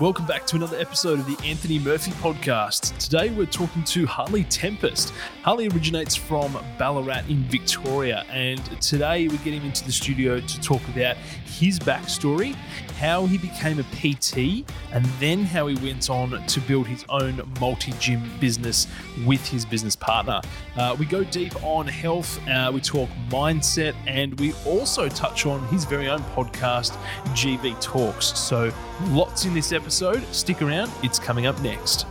Welcome back to another episode of the Anthony Murphy podcast. Today we're talking to Harley Tempest. Harley originates from Ballarat in Victoria, and today we're getting into the studio to talk about his backstory, how he became a PT, and then how he went on to build his own multi gym business with his business partner. Uh, we go deep on health, uh, we talk mindset, and we also touch on his very own podcast, GV Talks. So, lots in this episode. Stick around, it's coming up next.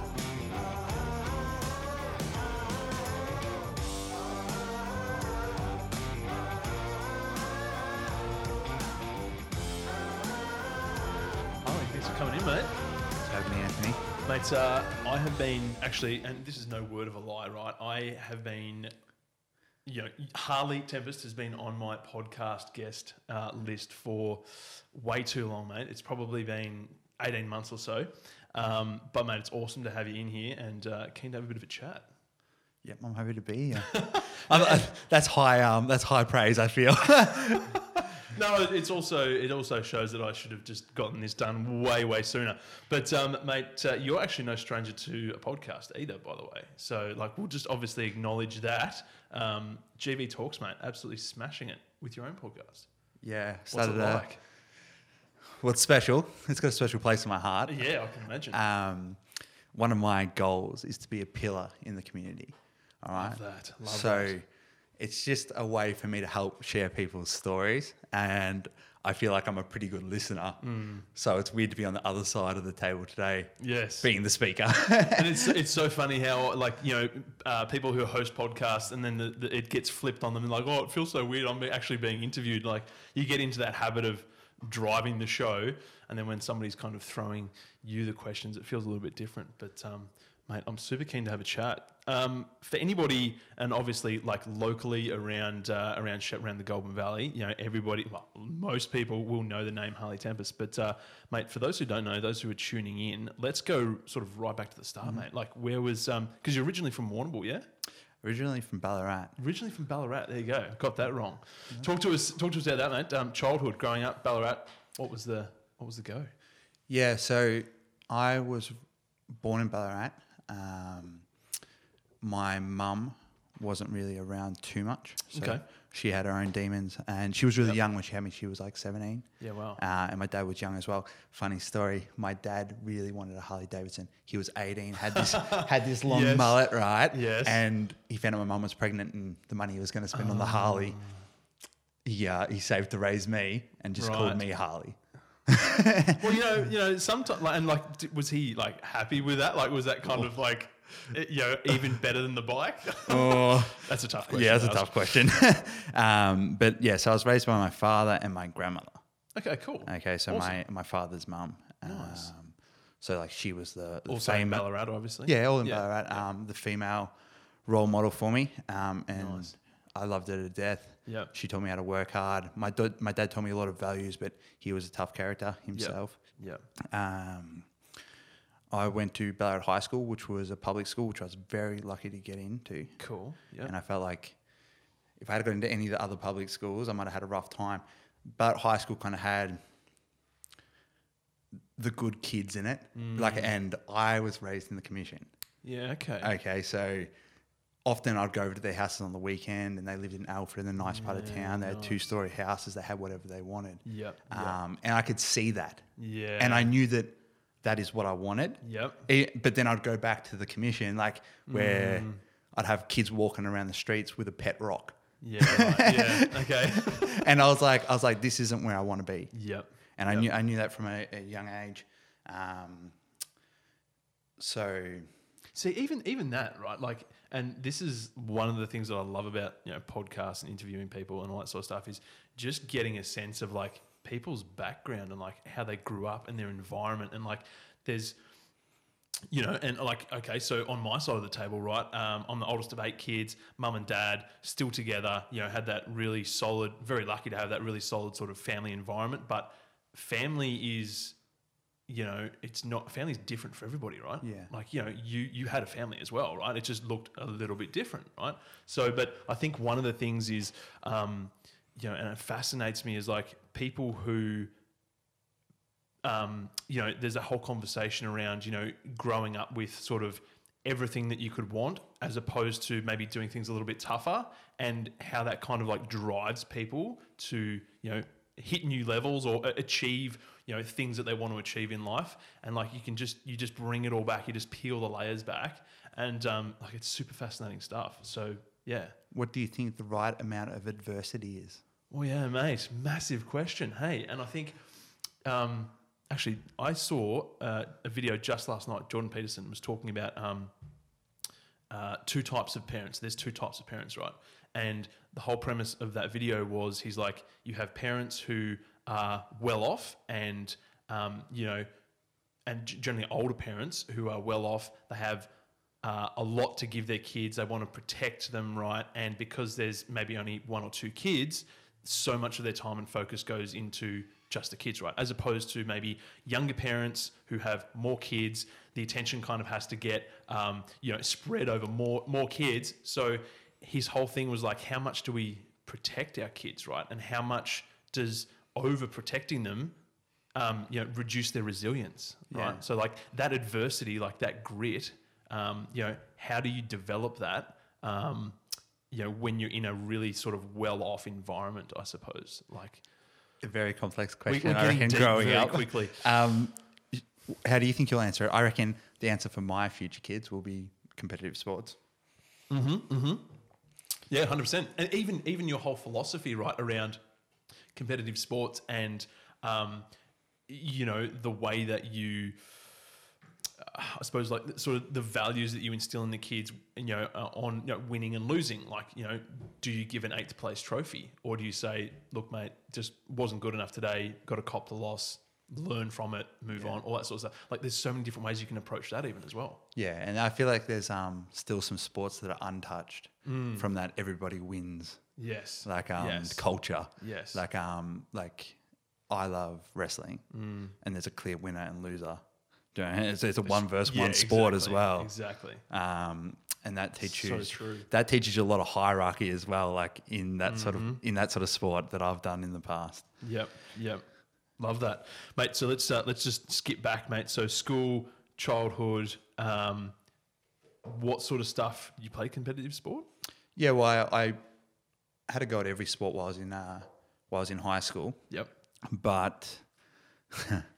Harley, thanks for coming in, mate. Thanks for having me, Anthony. Uh, I have been actually, and this is no word of a lie, right? I have been, you know, Harley Tempest has been on my podcast guest uh, list for way too long, mate. It's probably been 18 months or so. Um, but, mate, it's awesome to have you in here and uh, keen to have a bit of a chat. Yep, I'm happy to be here. I- that's high. Um, that's high praise. I feel. No, it's also it also shows that I should have just gotten this done way way sooner. But um, mate, uh, you're actually no stranger to a podcast either, by the way. So like, we'll just obviously acknowledge that. Um, GV Talks, mate, absolutely smashing it with your own podcast. yeah, What's started. it uh, like? What's special? It's got a special place in my heart. Yeah, I can imagine. Um, one of my goals is to be a pillar in the community. All right. Love that. Love that. so that. it's just a way for me to help share people's stories, and I feel like I'm a pretty good listener. Mm. So it's weird to be on the other side of the table today, Yes. being the speaker. and it's it's so funny how like you know uh, people who host podcasts and then the, the, it gets flipped on them and like oh it feels so weird I'm actually being interviewed like you get into that habit of driving the show and then when somebody's kind of throwing you the questions it feels a little bit different. But um, mate I'm super keen to have a chat. Um, for anybody and obviously like locally around uh, around around the Goulburn Valley you know everybody well, most people will know the name Harley Tempest but uh, mate for those who don't know those who are tuning in let's go sort of right back to the start mate. Like where was um because you're originally from Warrnambool yeah Originally from Ballarat. originally from Ballarat there you go got that wrong talk to us talk to us about that mate um, childhood growing up Ballarat what was the what was the go Yeah, so I was born in Ballarat. Um, my mum wasn't really around too much. So Okay. She had her own demons, and she was really young when she had me. She was like 17. yeah wow Uh, and my dad was young as well. Funny story. My dad really wanted a Harley Davidson. He was 18, had this had this long Yes. mullet, right? Yes. And he found out my mum was pregnant, and the money he was going to spend on the Harley, he uh, he saved to raise me, and just Right. called me Harley. well you know you know sometimes like, and like was he like happy with that like was that kind of like you know even better than the bike Oh. that's a tough question Yeah, that's a tough question. um, but yeah, so I was raised by my father and my grandmother. okay cool Okay, so Awesome. my my father's mum. Nice. Um, so like she was the, the also in Ballarat obviously Yeah, all in Yeah. Ballarat. Um, the female role model for me, um, and Nice. I loved her to death. Yeah, She taught me how to work hard. My dad, my dad taught me a lot of values, but he was a tough character himself. yeah Um, I went to Ballarat High School, which was a public school, which I was very lucky to get into. cool yeah And I felt like if I had got into any of the other public schools, I might have had a rough time. But high school kind of had the good kids in it. Mm. Like, and I was raised in the commission. yeah okay Okay, so often I'd go over to their houses on the weekend, and they lived in Alfred, in a nice part of town. They had two-story houses. They had whatever they wanted. Yep, yep. Um, and I could see that. Yeah. And I knew that that is what I wanted. Yep. It- but then I'd go back to the commission, like where Mm. I'd have kids walking around the streets with a pet rock. Yeah. Right. yeah. Okay. and I was like, I was like, this isn't where I want to be. yep. And I Yep. knew I knew that from a, a young age. Um, so See, even even that, right? Like, and this is one of the things that I love about you know podcasts and interviewing people and all that sort of stuff is just getting a sense of like people's background and like how they grew up and their environment and like there's you know, and like, okay, so on my side of the table, right, um, I'm the oldest of eight kids, mum and dad still together, you know, had that really solid, very lucky to have that really solid sort of family environment. But family is, you know, it's not, family's different for everybody, right? Yeah. Like, you know, you, you had a family as well, right? It just looked a little bit different, right? So, but I think one of the things is, um, you know, and it fascinates me is like people who, um, you know, there's a whole conversation around, you know, growing up with sort of everything that you could want as opposed to maybe doing things a little bit tougher and how that kind of like drives people to, you know, hit new levels or achieve, you know, things that they want to achieve in life. And like you can just, you just bring it all back, you just peel the layers back. And um, like it's super fascinating stuff. So, yeah. What do you think the right amount of adversity is? Well, yeah, mate. Massive question. Hey, and I think um, actually I saw uh, a video just last night. Jordan Peterson was talking about um, uh, two types of parents. There's two types of parents, right? And the whole premise of that video was he's like, you have parents who are well off and, um, you know, and generally older parents who are well off, they have uh, a lot to give their kids. They want to protect them, right? And because there's maybe only one or two kids, so much of their time and focus goes into just the kids, right? As opposed to maybe younger parents who have more kids, the attention kind of has to get, um, you know, spread over more more kids. So his whole thing was like, how much do we protect our kids, right? And how much does overprotecting them um, you know, reduce their resilience, right? Yeah. So like that adversity, like that grit, um, you know, how do you develop that? Um, you know, when you're in a really sort of well-off environment, I suppose. Like A very complex question. we're I reckon growing very up. quickly. Um, how do you think you'll answer it? I reckon the answer for my future kids will be competitive sports. Mm-hmm. Yeah, hundred percent. And even even your whole philosophy, right, around competitive sports and um, you know the way that you, I suppose, like sort of the values that you instill in the kids, you know, uh, on you know, winning and losing. Like, you know, do you give an eighth place trophy, or do you say, look, mate, just wasn't good enough today, got to cop the loss, learn from it, move on, all that sort of stuff. Like, there's so many different ways you can approach that, even as well. Yeah, and I feel like there's um, still some sports that are untouched Mm. from that everybody wins Yes. like um, yes. culture. Yes. Like um, like I love wrestling, Mm. and there's a clear winner and loser. Do you know, It's, it's a one versus Yeah, one sport as well. Exactly. um, and that teaches So that teaches you a lot of hierarchy as well, like in that sort of Mm-hmm. in that sort of sport that I've done in the past. Yep, yep. Love that, mate. So let's uh, let's just skip back, mate. So school, childhood, um, what sort of stuff you play competitive sport? Yeah, well, I, I had a go at every sport while I was in uh, while I was in high school, Yep. but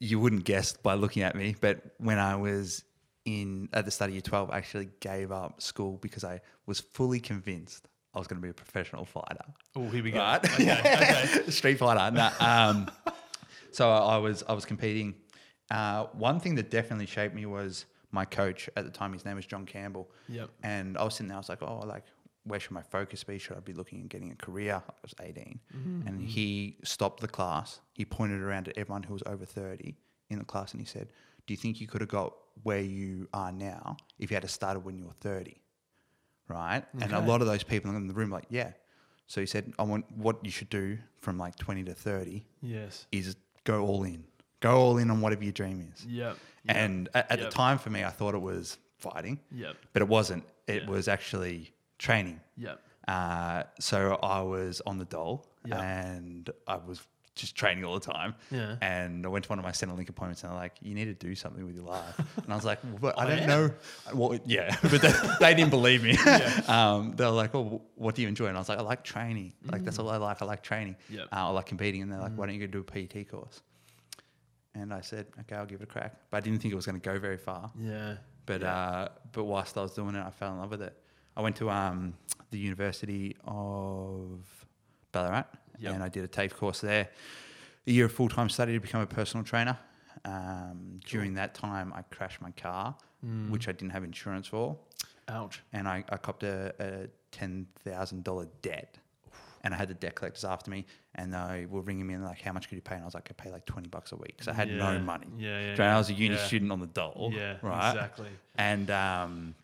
you wouldn't guess by looking at me. But when I was in at the start of year twelve, I actually gave up school because I was fully convinced I was going to be a professional fighter. Oh, here we go. Right. Okay, okay. Street fighter. No, um, so I was I was competing. Uh, one thing that definitely shaped me was my coach at the time. His name was John Campbell. Yep. And I was sitting there. I was like, oh, like where should my focus be? Should I be looking at getting a career? I was 18, mm-hmm. and he stopped the class. He pointed around at everyone who was over 30 in the class, and he said, "Do you think you could have got where you are now if you had started when you were 30?" Right. And a lot of those people in the room were like, yeah. So he said, I want what you should do from like 20 to 30 Yes. is go all in. Go all in on whatever your dream is. Yep. And at, at Yep. the time for me, I thought it was fighting, Yep. but it wasn't. It Yeah. was actually training. Yep. Uh, so I was on the dole Yeah. and I was just training all the time. Yeah. And I went to one of my Centrelink appointments and they're like, you need to do something with your life. and I was like, but I Oh, don't yeah? know. Well, yeah, but they, they didn't believe me. um, they were like, oh, what do you enjoy? And I was like, I like training. Like, that's all I like. I like training. Yep. Uh, I like competing. And they're like, why don't you go do a PT course? And I said, okay, I'll give it a crack. But I didn't think it was going to go very far. Yeah. But Yeah. uh, but whilst I was doing it, I fell in love with it. I went to um, the University of Ballarat Yep. and I did a TAFE course there. A year of full time study to become a personal trainer. Um, During that time, I crashed my car, Mm. which I didn't have insurance for, Ouch. and I, I copped a, a ten thousand dollar debt. And I had the debt collectors after me, and they were ringing me and like, "How much could you pay?" And I was like, "I pay like twenty bucks a week because I had Yeah. no money." Yeah. Yeah. So I was a uni yeah. student on the dole, Yeah. right? Exactly. And um,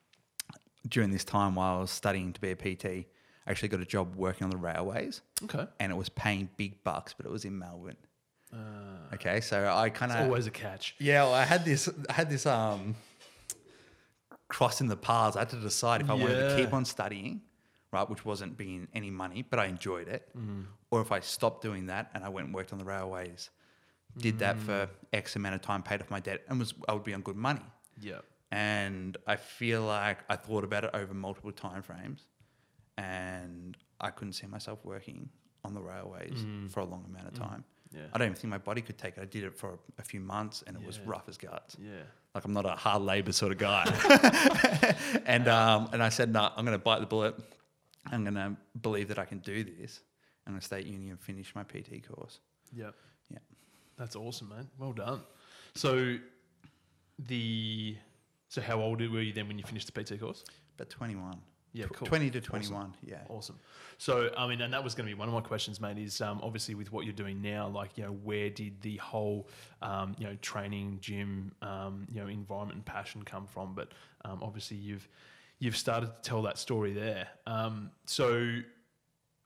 during this time while I was studying to be a PT, I actually got a job working on the railways Okay. and it was paying big bucks, but it was in Melbourne. Uh, Okay, so I kind of always a catch. yeah, well, I had this I had this um crossing the paths. I had to decide if I wanted to keep on studying, right, which wasn't being any money, but I enjoyed it, Mm. or if I stopped doing that and I went and worked on the railways did that for X amount of time, paid off my debt, and was I would be on good money. Yeah. And I feel like I thought about it over multiple time frames, and I couldn't see myself working on the railways for a long amount of time. Yeah. I don't even think my body could take it. I did it for a few months, and it was rough as guts. Yeah. Like I'm not a hard labor sort of guy. and um, and I said, no, I'm going to bite the bullet. I'm going to believe that I can do this. And I'm going to stay at uni and finish my PT course. Yeah. Yeah. That's awesome, man. Well done. So the so how old were you then when you finished the PT course? But 21. Yeah, cool. 20 to 21. Yeah. Awesome. So, I mean, and that was going to be one of my questions, mate. Is um, obviously with what you're doing now, like you know, where did the whole um, you know training, gym, um, you know, environment and passion come from? But um, obviously, you've you've started to tell that story there. Um, so,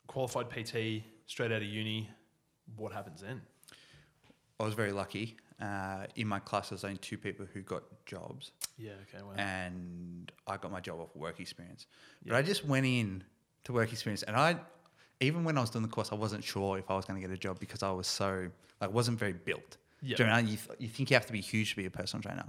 qualified PT, straight out of uni. What happens then? I was very lucky. Uh, in my class, there's only two people who got jobs, Yeah. Okay. Wow. and I got my job off work experience. But Yeah. I just went in to work experience, and I, even when I was doing the course, I wasn't sure if I was going to get a job because I was so like wasn't very built. Yeah. Do you, know, you, th- you think you have to be huge to be a personal trainer,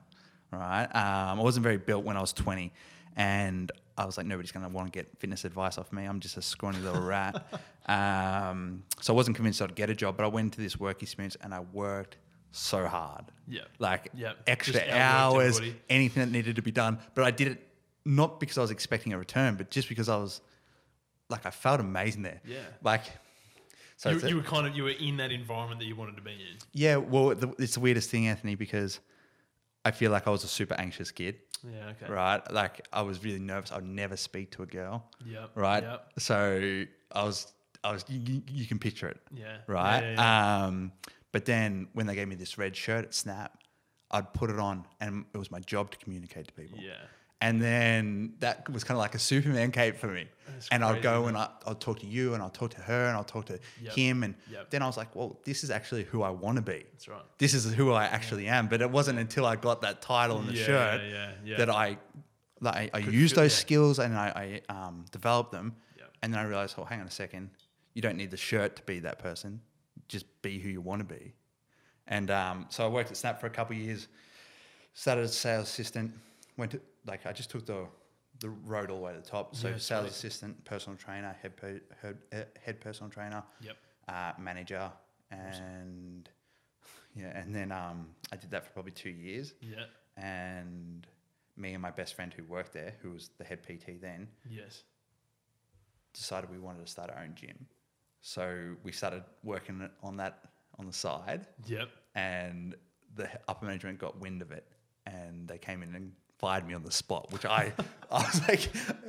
right? Um, I wasn't very built when I was 20, and I was like, nobody's going to want to get fitness advice off me. I'm just a scrawny little rat. Um, so I wasn't convinced I'd get a job, but I went into this work experience and I worked so hard Yeah. like Yeah, extra just hours, anything that needed to be done. But I did it not because I was expecting a return, but just because I was like I felt amazing there. Yeah. Like so you, a- you were kind of you were in that environment that you wanted to be in. yeah, well the, it's the weirdest thing, Anthony, because I feel like I was a super anxious kid, Yeah. Okay. right? Like I was really nervous. I'd never speak to a girl, Yeah. right? Yep. So I was I was you, you- you can picture it. Yeah. right? Yeah, yeah, yeah. Um, but then when they gave me this red shirt at Snap, I'd put it on, and it was my job to communicate to people. Yeah. And then that was kind of like a Superman cape for me. That's and I'd go man. and I, I'd talk to you, and I'll talk to her, and I'll talk to Yep. him, and Yep. then I was like, well, this is actually who I want to be. That's right. This is who I actually am. But it wasn't until I got that title and the Yeah, shirt yeah, yeah. that I, that I, I used those yeah. skills and I, I um, developed them. Yep. And then I realized, oh, hang on a second, you don't need the shirt to be that person. Just be who you want to be. And um, so I worked at Snap for a couple of years. Started as a sales assistant. Went to like I just took the the road all the way to the top. So Yeah, sales assistant, personal trainer, head per, head, head personal trainer, Yep. uh, manager, and yeah, and then um, I did that for probably two years. Yeah. And me and my best friend who worked there, who was the head PT then, Yes. decided we wanted to start our own gym. So we started working on that on the side, Yep. and the upper management got wind of it, and they came in and fired me on the spot. Which I, I was like,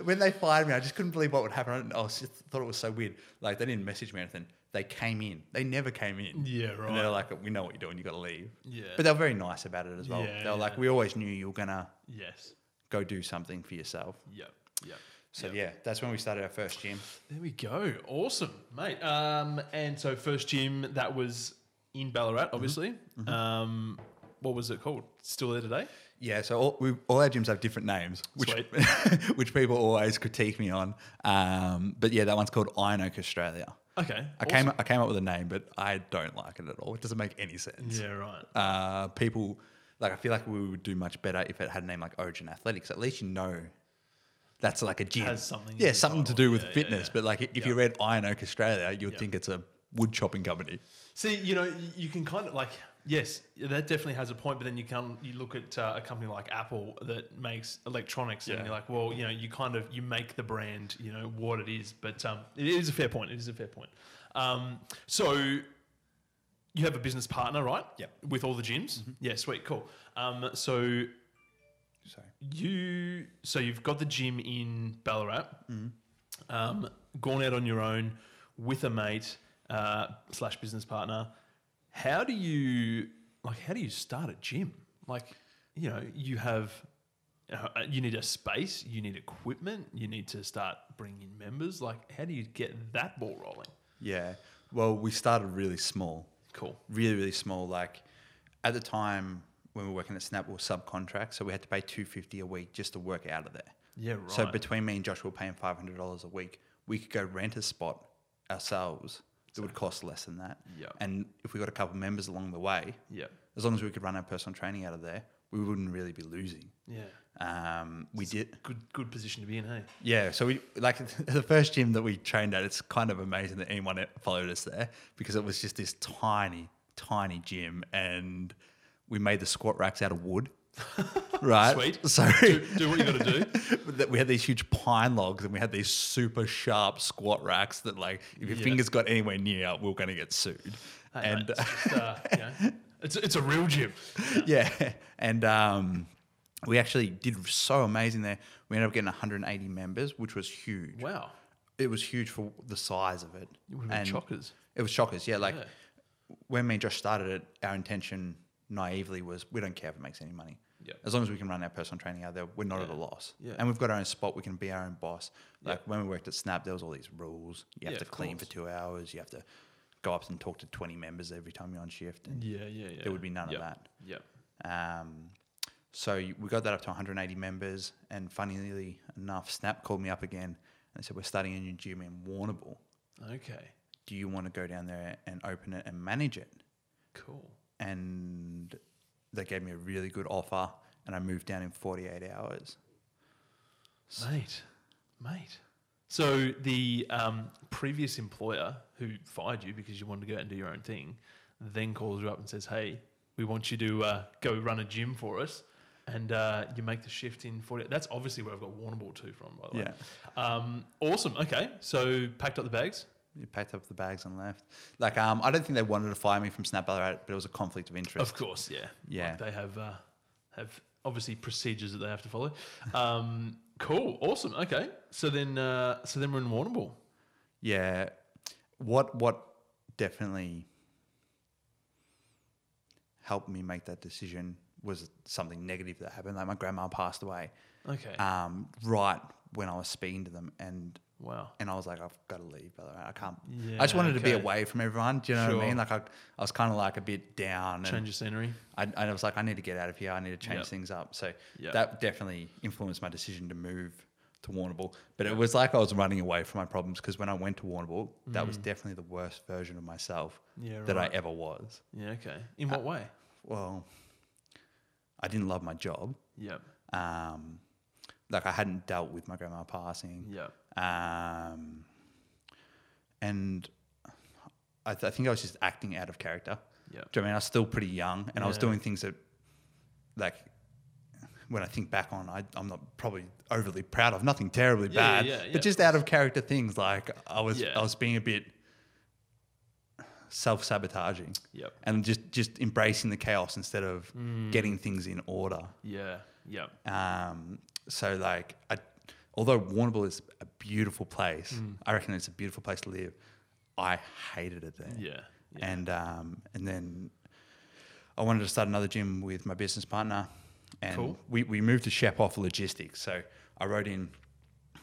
when they fired me, I just couldn't believe what would happen. I was just thought it was so weird. Like they didn't message me or anything. They came in. They never came in. Yeah. Right. And they're like, we know what you're doing. You got to leave. yeah. But they were very nice about it as well. Yeah, they were like, we always knew you were gonna yes. go do something for yourself. Yep. Yep. So Yep. yeah, that's when we started our first gym. There we go. Awesome, mate. Um, and so first gym that was in Ballarat, obviously. Um, what was it called? Still there today? Yeah, so all, we, all our gyms have different names, which which people always critique me on. Um, but yeah, that one's called Iron Oak Australia. Okay. I came I came up with a name, but I don't like it at all. It doesn't make any sense. Yeah. Right. Uh, people like I feel like we would do much better if it had a name like Origin Athletics. At least you know that's like a gym. Has something yeah, something to do with Yeah, yeah, fitness. yeah. But like if Yeah. you read Iron Oak Australia, you would Yeah. think it's a wood chopping company. See, you know, you can kind of like, yes, that definitely has a point. But then you come, you look at uh, a company like Apple that makes electronics, and you're like, well, you know, you kind of you make the brand, you know, what it is. But um, it is a fair point. It is a fair point. Um, so you have a business partner, right? Yep. With all the gyms. Yeah, sweet, cool. Um, so So you, so you've got the gym in Ballarat, um, gone out on your own with a mate uh, slash business partner. How do you like? How do you start a gym? Like, you know, you have. Uh, you need a space. You need equipment. You need to start bringing in members. Like, how do you get that ball rolling? yeah, well, we started really small. Cool. really really small like at the time when we were working at snap we were subcontract so we had to pay 250 a week just to work out of there Yeah, right. so between me and josh we were paying $500 a week we could go rent a spot ourselves It would cost less than that. Yeah. And if we got a couple members along the way, Yeah. as long as we could run our personal training out of there, we wouldn't really be losing. Yeah. Um, we did, Good good position to be in, hey? yeah. So we like the first gym that we trained at. It's kind of amazing that anyone followed us there because it was just this tiny, tiny gym, and we made the squat racks out of wood. right. Sweet. So Do, do what you got to do. that we had these huge pine logs and we had these super sharp squat racks that like if your Yeah. fingers got anywhere near we were going to get sued Hey, and mate, it's, just, uh, it's it's a real gym. yeah and um, we actually did so amazing there we ended up getting 180 members which was huge Wow. it was huge for the size of it You would have been And chockers. it was shockers yeah like Yeah. when me and Josh started it our intention naively was we don't care if it makes any money Yeah. as long as we can run our personal training out there, we're not at a loss. Yeah. And we've got our own spot. We can be our own boss. Yeah. Like when we worked at Snap, there was all these rules. You have Yeah, to clean for two hours. You have to go up and talk to 20 members every time you're on shift. And Yeah, yeah, yeah. There would be none Yep. of that. Yep. Um, so we got that up to 180 members. And funnily enough, Snap called me up again and said, We're starting a new gym in Warrnambool. Okay. Do you want to go down there and open it and manage it? Cool. And they gave me a really good offer. And I moved down in 48 hours. Mate, mate. So the um, previous employer who fired you because you wanted to go out and do your own thing, then calls you up and says, "Hey, we want you to uh, go run a gym for us." And uh, you make the shift in 40. That's obviously where I've got Warrnambool 2 from, by the way. Um, awesome. Okay. So packed up the bags. You packed up the bags and left. Like, um, I don't think they wanted to fire me from Snap Ballarat, but it was a conflict of interest. Of course, yeah. Yeah. Like they have uh, have obviously procedures that they have to follow. Um, cool. Awesome. Okay. So then, uh, so then we're in Warrnambool. Yeah. What what definitely helped me make that decision was something negative that happened. Like my grandma passed away Okay. um, right when I was speaking to them, and wow. and I was like, I've got to leave. Ballarat. I can't. Yeah, I just wanted to be away from everyone. Do you know what I mean? Like I, I was kind of like a bit down, Change of scenery. I, I was like, I need to get out of here. I need to change Yep. things up. So Yep. that definitely influenced my decision to move to Warrnambool. But it was like I was running away from my problems because when I went to Warrnambool, that was definitely the worst version of myself Mm. Yeah. that I ever was. Yeah. Okay. In what way? Well, I didn't love my job. Yep. Um, like I hadn't dealt with my grandma passing. Yep. Um, and I, th- I think I was just acting out of character. Yep. Do you know what I mean I was still pretty young and I was doing things that, like, when I think back on, I, I'm not probably overly proud of. Nothing terribly Yeah, bad, yeah, yeah, but just out of character things. Like I was, Yeah. I was being a bit self sabotaging Yep. and just just embracing the chaos instead of Mm. getting things in order. Yeah. Yep. Um, so like, I, although Warrnambool is a beautiful place, Mm. I reckon it's a beautiful place to live. I hated it there. Yeah. Yeah. And um, and then I wanted to start another gym with my business partner, and Cool. we, we moved to Shep off logistics. So I wrote in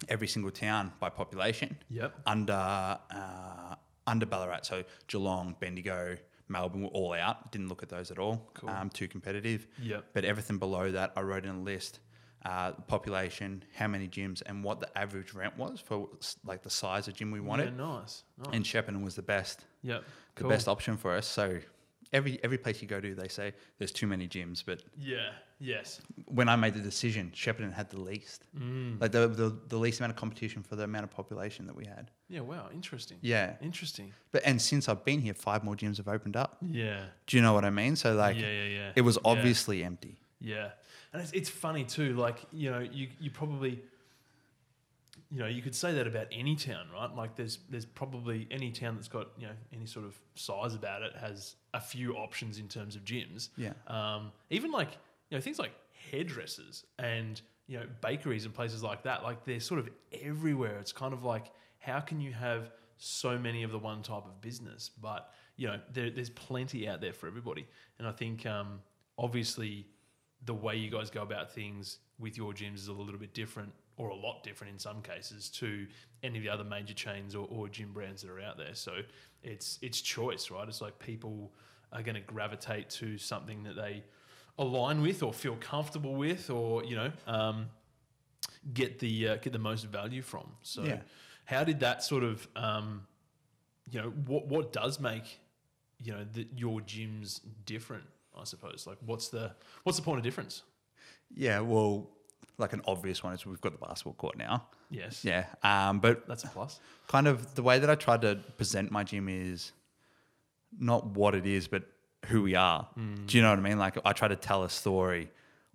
every single town by population Yep. under uh, under Ballarat. So Geelong, Bendigo, Melbourne were all out. Didn't look at those at all. Cool. Um, too competitive. Yep. But everything below that, I wrote in a list. Uh, population, how many gyms, and what the average rent was for like the size of gym we wanted. Yeah, nice. nice. And Shepparton was the best yep. the Cool. best option for us. So every every place you go to, they say there's too many gyms. But Yeah. Yes. when I made the decision, Shepparton had the least, Mm. like the, the the least amount of competition for the amount of population that we had. Yeah. Wow. Interesting. Yeah, Interesting. but and since I've been here, five more gyms have opened up. Yeah. Do you know what I mean? So like, yeah. Yeah. Yeah. it was Yeah. obviously empty. Yeah, and it's, it's funny too. Like you know, you you probably, you know, you could say that about any town, right? Like there's there's probably any town that's got you know any sort of size about it has a few options in terms of gyms. Yeah. Um, even like you know things like hairdressers and you know bakeries and places like that. Like they're sort of everywhere. It's kind of like how can you have so many of the one type of business, but you know there, there's plenty out there for everybody. And I think um, obviously the way you guys go about things with your gyms is a little bit different or a lot different in some cases to any of the other major chains or, or gym brands that are out there. So it's it's choice, right? It's like people are going to gravitate to something that they align with or feel comfortable with, or you know, um, get the uh, get the most value from. So, Yeah. how did that sort of um, you know, what what does make you know the, your gyms different? I suppose. Like, what's the what's the point of difference? Yeah, well, like an obvious one is we've got the basketball court now. Yes, Yeah, um, but that's a plus. kind of the way that I try to present my gym is not what it is, but who we are. Do you know what I mean? Like I try to tell a story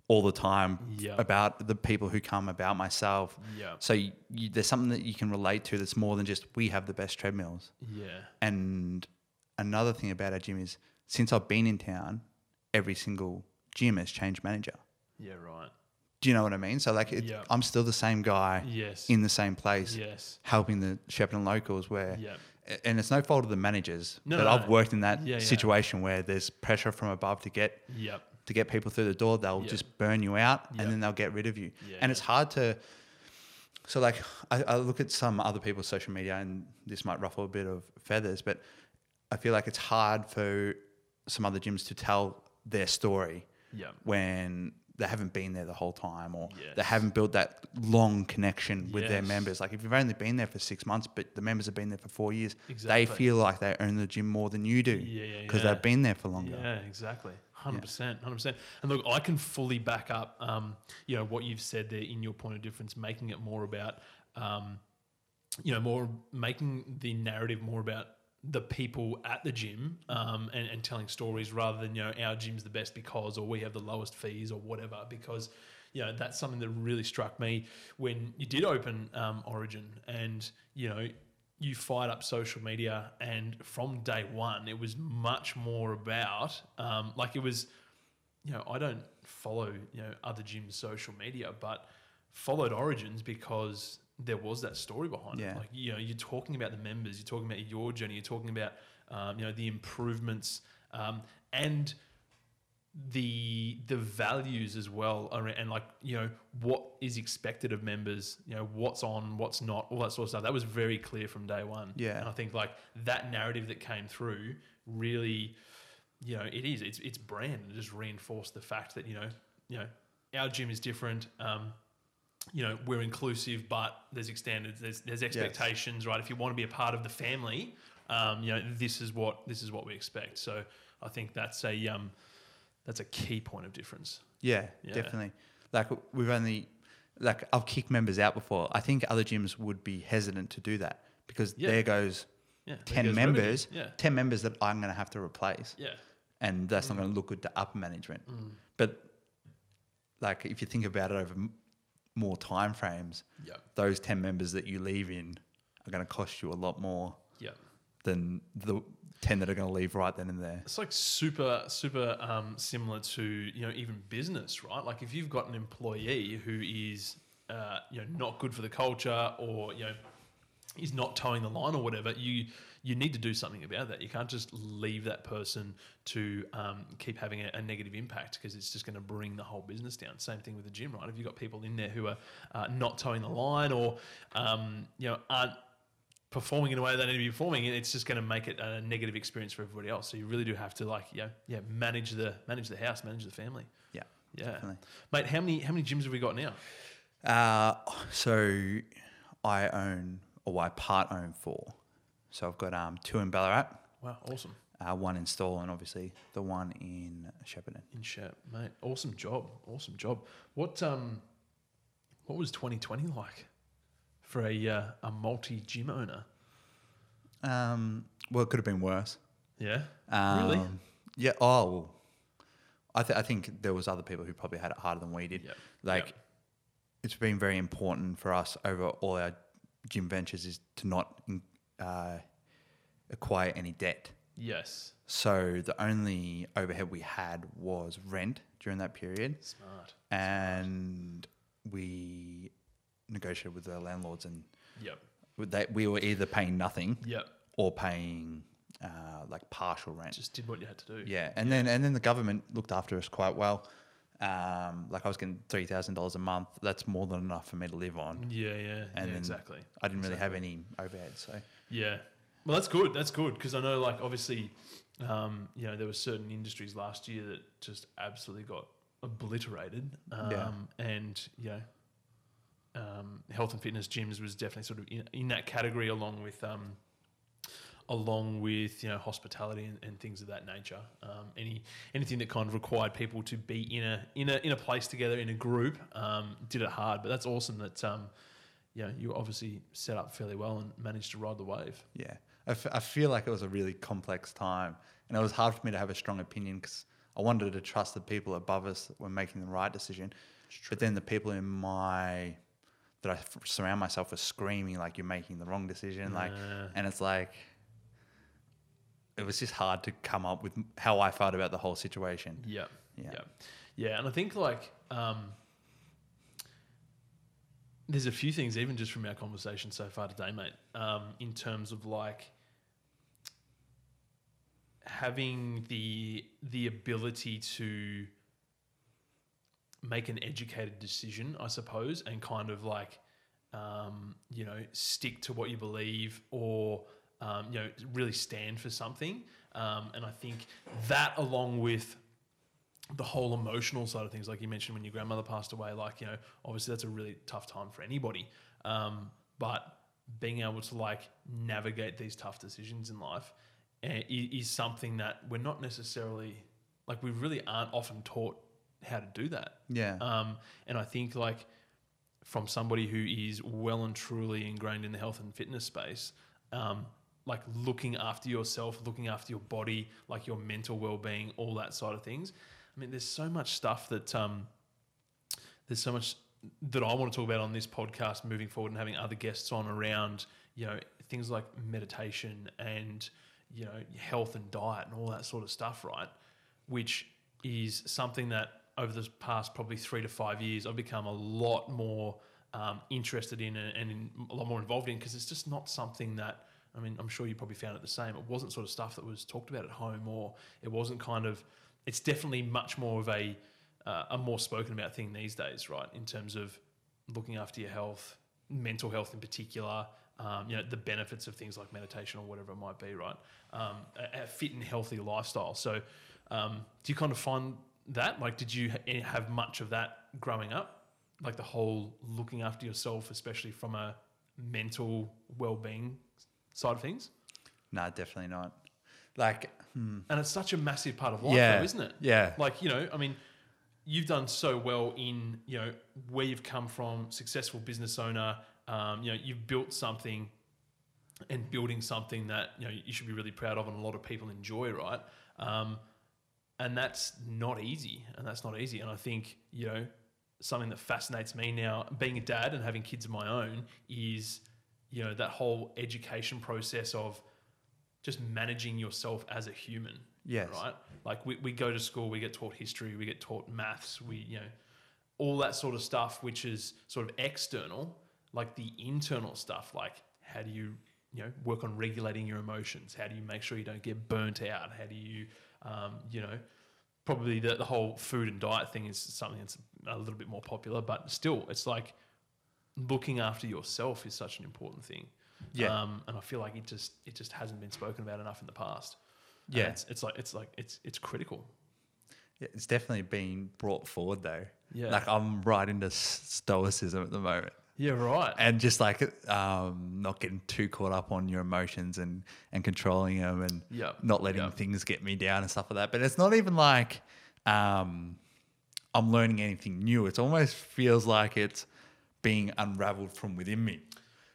all the time Yeah. about the people who come, about myself. Yeah. So you, you, there's something that you can relate to that's more than just we have the best treadmills. Yeah, And another thing about our gym is since I've been in town, every single gym has change manager. yeah, right. Do you know what I mean? So like, it, Yeah. I'm still the same guy Yes, in the same place, yes, helping the Shepparton locals. Where, yeah, and it's no fault of the managers, No, but no, I've worked in that Yeah, yeah. situation where there's pressure from above to get yeah, to get people through the door. They'll Yeah. just burn you out, Yeah. and then they'll get rid of you. Yeah. And it's hard to. So like, I, I look at some other people's social media, and this might ruffle a bit of feathers, but I feel like it's hard for some other gyms to tell their story yeah, when they haven't been there the whole time or they haven't built that long connection with their members. Like if you've only been there for six months, but the members have been there for four years, Exactly. they feel like they own the gym more than you do Yeah, yeah, because yeah. they've been there for longer. Yeah, exactly. Hundred percent, hundred percent. And look, I can fully back up, um, you know, what you've said there in your point of difference, making it more about, um, you know, more making the narrative more about the people at the gym um, and, and telling stories rather than you know our gym's the best because or we have the lowest fees or whatever because you know that's something that really struck me when you did open um, origin and you know you fired up social media and from day one it was much more about um, like it was you know i don't follow you know other gyms social media but followed origins because there was that story behind Yeah. it like you know you're talking about the members you're talking about your journey you're talking about um, you know the improvements um, and the the values as well around, and like you know what is expected of members you know what's on what's not all that sort of stuff that was very clear from day one Yeah. and i think like that narrative that came through really you know it is it's it's brand and just reinforced the fact that you know you know our gym is different um you know we're inclusive but there's standards there's there's expectations right if you want to be a part of the family um you know this is what this is what we expect so i think that's a um that's a key point of difference Yeah, Yeah. definitely. Like we've only, like I've kicked members out before. I think other gyms would be hesitant to do that because Yeah. there goes yeah there 10 goes members, yeah 10 members that I'm going to have to replace. yeah and that's not going to look good to upper management. But like if you think about it over more time frames, yeah those 10 members that you leave in are going to cost you a lot more yeah than the 10 that are going to leave right then and there. It's like super, super um, similar to you know even business, right? Like if you've got an employee who is uh, you know not good for the culture or you know is not towing the line or whatever, you you need to do something about that. You can't just leave that person to um, keep having a, a negative impact because it's just going to bring the whole business down. Same thing with the gym, right? If you've got people in there who are uh, not towing the line or um, you know aren't performing in a way they need to be performing, it's just going to make it a negative experience for everybody else. So you really do have to like, yeah, yeah, manage the manage the house, manage the family. Yeah. Yeah, Definitely. mate. How many how many gyms have we got now? Uh, so I own, or I part own four. So I've got um, two in Ballarat, Wow, awesome. uh, one in Stawell, and obviously the one in Shepparton. In chat, mate. Awesome job. Awesome job. What um, what was 2020 like for a uh, a multi gym owner? Um, well, it could have been worse. Yeah. Um, Really? Yeah. Oh, well, I, th- I think there was other people who probably had it harder than we did. Yep. Like, Yep. it's been very important for us over all our gym ventures is to not in- uh, acquire any debt. Yes. So the only overhead we had was rent during that period, Smart. and we negotiated with the landlords, and Yep. that we were either paying nothing Yep. or paying uh, like partial rent. Just did what you had to do. Yeah, and then and then the government looked after us quite well. Um, like I was getting three thousand dollars a month. That's more than enough for me to live on. Yeah. Yeah. And yeah exactly. I didn't really have any overhead, so Yeah. Well, that's good. That's good because I know, like, obviously, um, you know, there were certain industries last year that just absolutely got obliterated. Um, Yeah. And, you know, um, health and fitness gyms was definitely sort of in, in that category along with, um, along with you know hospitality and, and things of that nature. Um, any anything that kind of required people to be in a in a in a place together in a group um, did it hard. But that's awesome that um, you know you obviously set up fairly well and managed to ride the wave. Yeah, I, f- I feel like it was a really complex time, and it was hard for me to have a strong opinion because I wanted to trust the people above us that were making the right decision, but then the people in my that I f- surround myself with screaming like you're making the wrong decision, like, Yeah. and it's like it was just hard to come up with how I felt about the whole situation. Yeah. Yeah. Yeah. Yeah. And I think like um, there's a few things, even just from our conversation so far today, mate, um, in terms of like having the the ability to make an educated decision, I suppose, and kind of like um, you know stick to what you believe or um, you know really stand for something. Um, and I think that, along with the whole emotional side of things, like you mentioned when your grandmother passed away, like, you know, obviously that's a really tough time for anybody. Um, but being able to like navigate these tough decisions in life eh, i- is something that we're not necessarily like we really aren't often taught how to do that. Yeah, Um, and I think like from somebody who is well and truly ingrained in the health and fitness space, um, like looking after yourself, looking after your body, like your mental well-being, all that side of things. I mean, there's so much stuff that um, there's so much that I want to talk about on this podcast moving forward and having other guests on around, you know, things like meditation and, you know, health and diet and all that sort of stuff, right? Which is something that over the past probably three to five years, I've become a lot more um, interested in and, and in, a lot more involved in because it's just not something that, I mean, I'm sure you probably found it the same. It wasn't sort of stuff that was talked about at home or it wasn't kind of, it's definitely much more of a, uh, a more spoken about thing these days, right? In terms of looking after your health, mental health in particular, um, you know, the benefits of things like meditation or whatever it might be, right? Um, a, a fit and healthy lifestyle. So, um, do you kind of find that? Like, did you ha- have much of that growing up? Like the whole looking after yourself, especially from a mental well-being side of things. no, definitely not. Like, hmm, And it's such a massive part of life, yeah, though, isn't it? Yeah, Like, you know, I mean, you've done so well in, you know, where you've come from, successful business owner, um, you know, you've built something and building something that, you know, you should be really proud of and a lot of people enjoy, right? Um, and that's not easy. And that's not easy. And I think, you know, something that fascinates me now, being a dad and having kids of my own, is, you know, that whole education process of just managing yourself as a human yes, right? Like we, we go to school, we get taught history, we get taught maths, we, you know, all that sort of stuff, which is sort of external, like the internal stuff, like how do you, you know, work on regulating your emotions? How do you make sure you don't get burnt out? How do you, um, you know, probably the, the whole food and diet thing is something that's a little bit more popular, but still, it's like looking after yourself is such an important thing. Yeah. Um, and I feel like it just it just hasn't been spoken about enough in the past. And Yeah. it's, it's like it's like it's it's critical. Yeah, it's definitely been brought forward though. Yeah. Like I'm right into stoicism at the moment. Yeah, right. And just like um, not getting too caught up on your emotions and, and controlling them and Yeah. not letting Yeah. things get me down and stuff like that. But it's not even like um, I'm learning anything new. It almost feels like it's being unraveled from within me.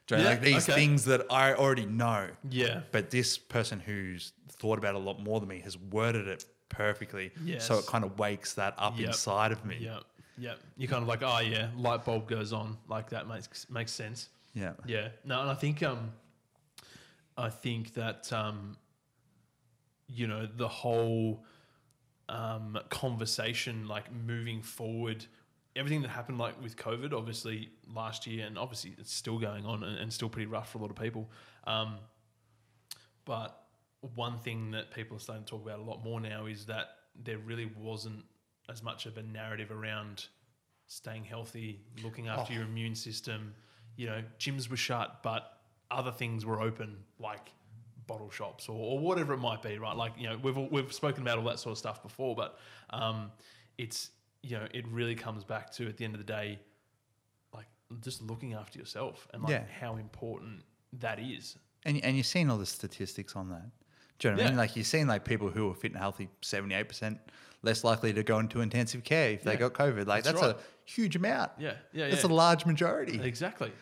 Do you know, Yeah, like these okay. things that I already know. Yeah. But this person who's thought about it a lot more than me has worded it perfectly. So it kind of wakes that up Yep. inside of me. Yeah. Yeah. You're kind of like, oh yeah, light bulb goes on. Like that makes makes sense. Yeah. Yeah. No, and I think um I think that um you know, the whole um conversation like moving forward everything that happened like with COVID obviously last year and obviously it's still going on and, and still pretty rough for a lot of people. Um but one thing that people are starting to talk about a lot more now is that there really wasn't as much of a narrative around staying healthy, looking after Oh. your immune system. You know, gyms were shut, but other things were open, like bottle shops or, or whatever it might be, right? Like, you know, we've, all- we've spoken about all that sort of stuff before, but um, it's, you know, it really comes back to at the end of the day, like just looking after yourself and like Yeah. how important that is. And and you're seeing all the statistics on that. Do you know what I mean? Like you're seeing like people who are fit and healthy, seventy eight percent less likely to go into intensive care if they got COVID. Like That's that's, right. a huge amount. Yeah, yeah, That's yeah. a large majority. exactly.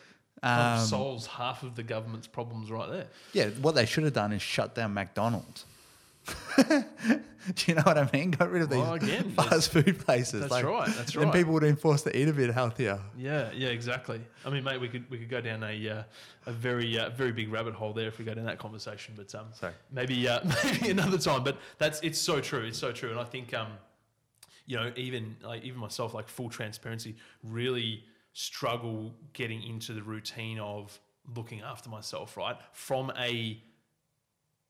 Um, solves half of the government's problems right there. Yeah, what they should have done is shut down McDonald's. Do you know what I mean? Got rid of these Well, again, fast food places. that's right, that's right. people would have been forced to eat a bit healthier. Yeah, yeah, exactly. I mean, mate, we could we could go down a uh, a very uh, very big rabbit hole there if we go down that conversation. But um, Sorry. maybe uh, maybe another time. But that's it's so true. It's so true. And I think um, you know, even like even myself, like full transparency, really struggle getting into the routine of looking after myself. Right from a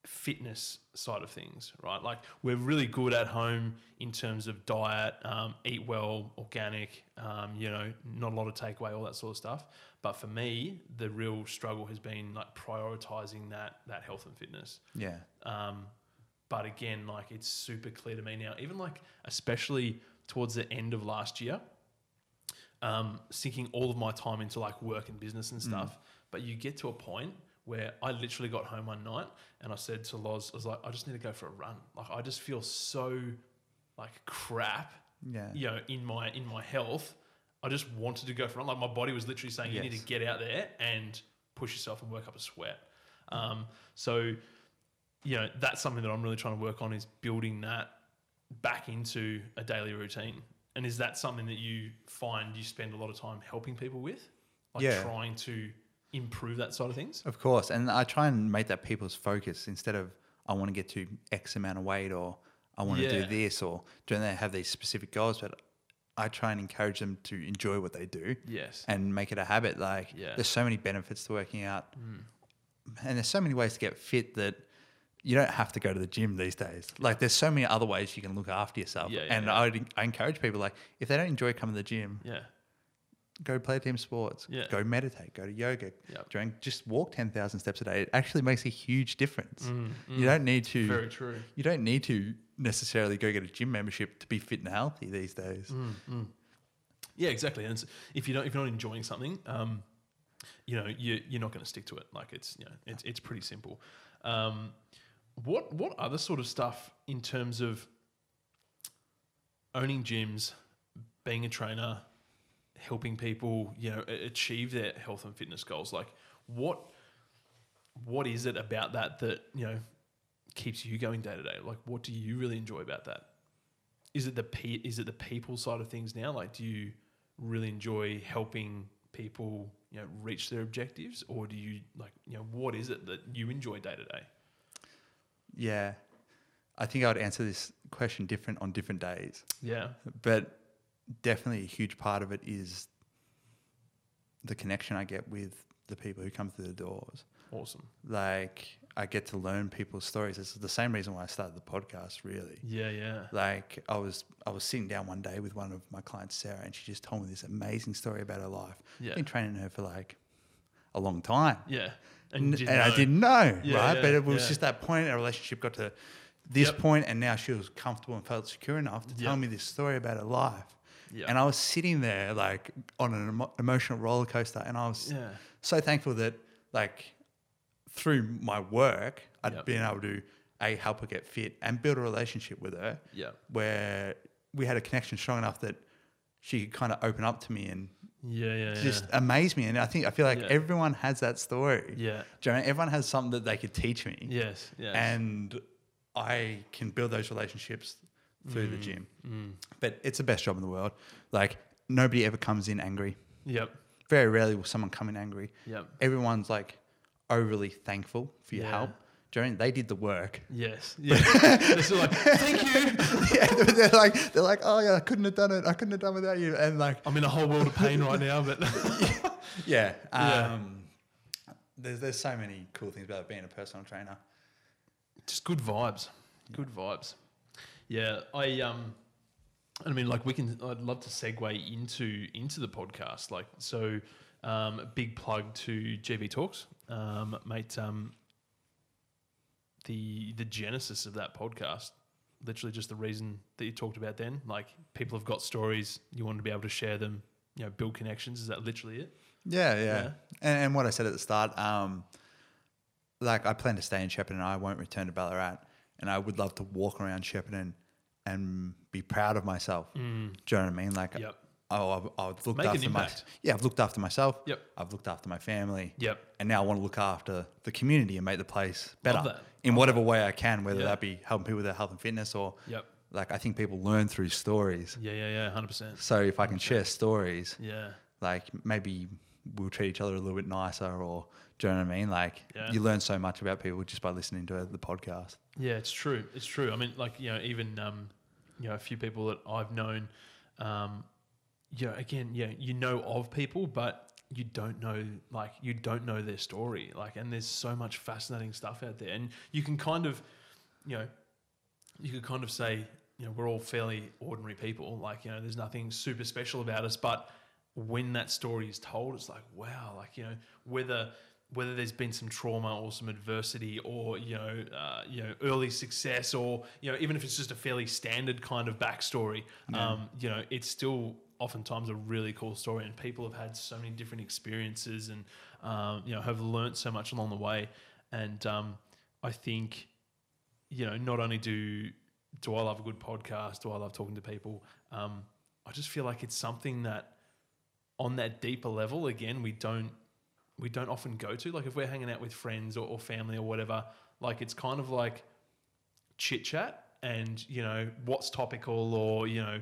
fitness side of things, right? Like we're really good at home in terms of diet, um, eat well, organic, um, you know, not a lot of takeaway, all that sort of stuff. But for me, the real struggle has been like prioritizing that that health and fitness. Yeah. Um, but again, like it's super clear to me now, even like especially towards the end of last year, um, sinking all of my time into like work and business and stuff. But you get to a point where I literally got home one night and I said to Loz, I was like, I just need to go for a run. Like I just feel so like crap, Yeah. you know, in my in my health. I just wanted to go for a run. Like my body was literally saying, you need to get out there and push yourself and work up a sweat. Um, so you know that's something that I'm really trying to work on is building that back into a daily routine. And is that something that you find you spend a lot of time helping people with, like Yeah. trying to improve that side of things? Of course. And I try and make that people's focus instead of I want to get to X amount of weight or I want to do this or do they have these specific goals? But I try and encourage them to enjoy what they do Yes. and make it a habit. Like Yeah. there's so many benefits to working out. Hmm. And there's so many ways to get fit that you don't have to go to the gym these days. Like there's so many other ways you can look after yourself. Yeah, yeah, and yeah. I would, I encourage people like if they don't enjoy coming to the gym, Yeah. Go play team sports, Yeah. go meditate, go to yoga, Yep. during just walk ten thousand steps a day. It actually makes a huge difference. Mm, You don't need to. Very true. You don't need to necessarily go get a gym membership to be fit and healthy these days. Mm. Yeah, exactly. And if you don't, if you're not enjoying something, um, you know, you, you're not going to stick to it. Like it's, you know, it's, it's pretty simple. Um, what, what other sort of stuff in terms of owning gyms, being a trainer, helping people, you know, achieve their health and fitness goals? Like what, what is it about that that, you know, keeps you going day to day? Like what do you really enjoy about that? is it the pe- is it the people side of things now? Like, do you really enjoy helping people, you know, reach their objectives, or do you like, you know, what is it that you enjoy day to day? Yeah, I think I would answer this question different on different days, Yeah, but definitely a huge part of it is the connection I get with the people who come through the doors. awesome. Like I get to learn people's stories. This is the same reason why I started the podcast. Really, Yeah, yeah, like I was I was sitting down one day with one of my clients, Sarah, and she just told me this amazing story about her life. Yeah. Been training her for like a long time. yeah. and, and I didn't know, Yeah, right? yeah, but it was yeah. just that point. Our relationship got to this Yep. point, and now she was comfortable and felt secure enough to tell me this story about her life. Yeah. And I was sitting there like on an emo- emotional roller coaster, and I was Yeah. so thankful that like through my work, I'd Yep. been able to a help her get fit and build a relationship with her Yeah. where we had a connection strong enough that she could kind of open up to me and Yeah, yeah, yeah. just amaze me. And I think I feel like Yeah. everyone has that story. yeah. Do you know, everyone has something that they could teach me. Yes, yes. And I can build those relationships through the gym. But it's the best job in the world. Like nobody ever comes in angry. yep, Very rarely will someone come in angry. yep. Everyone's like overly thankful for your Yeah. help. Do you know what I mean? They did the work. Yes, yeah. They're still like, thank you. yeah, they're like, they're like, oh yeah, I couldn't have done it. I couldn't have done without you. And like, I'm in a whole world of pain right now, but yeah, Yeah. um, there's there's so many cool things about being a personal trainer. just good vibes. Good vibes. Yeah, I um, I mean, like we can. I'd love to segue into into the podcast. Like, so, um, a big plug to GV Talks, um, mate. Um, the the genesis of that podcast, literally just the reason that you talked about then. Like, people have got stories. You want to be able to share them. You know, build connections. Is that literally it? Yeah, yeah. Yeah. And, and what I said at the start, um, like I plan to stay in Shepparton. I won't return to Ballarat, and I would love to walk around Shepparton and be proud of myself. Do you know what I mean? Like, Yep. oh, I've, I've looked Make after my yeah, I've looked after myself. Yep. I've looked after my family. Yep. And now I want to look after the community and make the place better in whatever way I can, whether Yeah. that be helping people with their health and fitness or Yep. like I think people learn through stories. Yeah, yeah, yeah, hundred percent. So if I can share stories, Yeah, like maybe we'll treat each other a little bit nicer or do you know what I mean? Like Yeah. you learn so much about people just by listening to the podcast. Yeah, it's true. It's true. I mean, like you know, even um, you know, a few people that I've known, um, you know, again, yeah, you know of people, but you don't know, like, you don't know their story. Like, and there's so much fascinating stuff out there, and you can kind of, you know, you could kind of say, you know, we're all fairly ordinary people. Like, you know, there's nothing super special about us, but when that story is told, it's like, wow, like, you know, whether whether there's been some trauma or some adversity or you know uh, you know early success or you know even if it's just a fairly standard kind of backstory um, you know it's still oftentimes a really cool story and people have had so many different experiences and um, you know have learnt so much along the way. And um, I think you know not only do do I love a good podcast do I love talking to people um, I just feel like it's something that on that deeper level again we don't we don't often go to. Like if we're hanging out with friends or, or family or whatever, like it's kind of like chit chat and you know what's topical or you know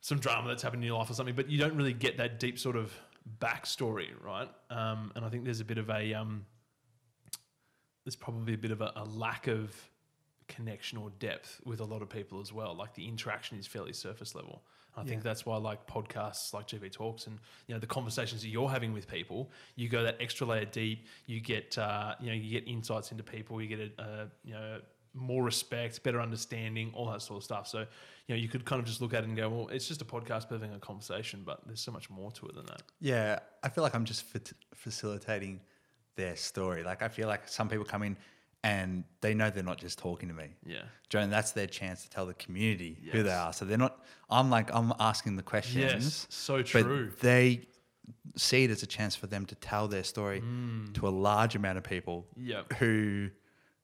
some drama that's happened in your life or something, but you don't really get that deep sort of backstory, right? Um, and I think there's a bit of a um, there's probably a bit of a, a lack of connection or depth with a lot of people as well. Like the interaction is fairly surface level. I think that's why I like podcasts like GV Talks and you know the conversations that you're having with people. You go that extra layer deep. You get uh, you know you get insights into people. You get a, a you know more respect, better understanding, all that sort of stuff. So you know you could kind of just look at it and go, well, it's just a podcast but having a conversation, but there's so much more to it than that. Yeah, I feel like I'm just fa- facilitating their story. Like I feel like some people come in and they know they're not just talking to me. Yeah. Joe, and that's their chance to tell the community who they are. So they're not. I'm like I'm asking the questions. Yes. So but true. they see it as a chance for them to tell their story Mm. to a large amount of people Yep. who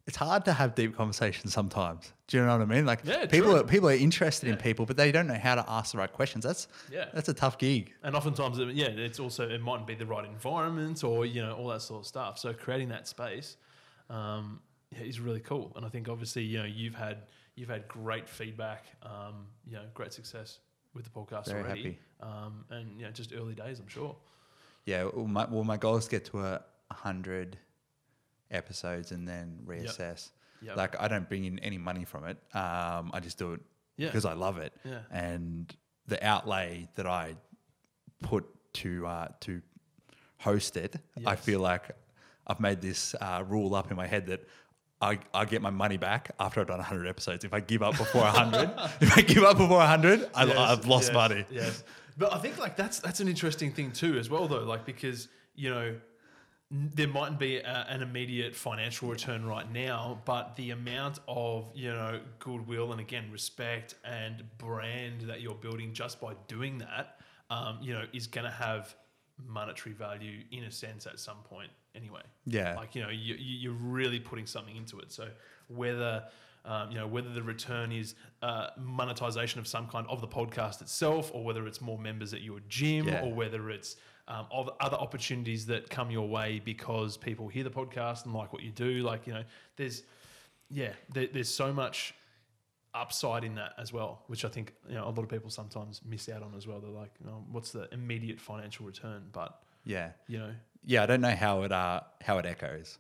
it's hard to have deep conversations sometimes. Do you know what I mean? Like Yeah, people true. are, people are interested in people, but they don't know how to ask the right questions. That's Yeah. that's a tough gig. And oftentimes, yeah, it's also it mightn't be the right environment or you know all that sort of stuff. So creating that space um, yeah, is really cool. And I think obviously you know you've had you've had great feedback, um, you know, great success with the podcast Very already, happy. um, and you know just early days, I'm sure. Yeah, well my, well, my goal is to get to a hundred episodes and then reassess. Yep. Like I don't bring in any money from it. Um, I just do it Yeah. because I love it. Yeah. And the outlay that I put to uh, to host it, I feel like I've made this uh, rule up in my head that. I, I get my money back after I've done 100 episodes. If I give up before 100, if I give up before 100, I, Yes, I've lost yes, money. Yes, but I think like that's that's an interesting thing too, as well, though. Like because you know there mightn't be a, an immediate financial return right now, but the amount of you know goodwill and again respect and brand that you're building just by doing that, um, you know, is going to have monetary value in a sense at some point anyway. Yeah. Like you know, you, you- you're really putting something into it. So whether um, you know whether the return is uh, monetization of some kind of the podcast itself, or whether it's more members at your gym, Yeah. or whether it's um, of other opportunities that come your way because people hear the podcast and like what you do. Like you know, there's yeah, there, there's so much upside in that as well, which I think you know a lot of people sometimes miss out on as well. They're like, you know, what's the immediate financial return? But Yeah. you know, yeah, I don't know how it uh how it echoes.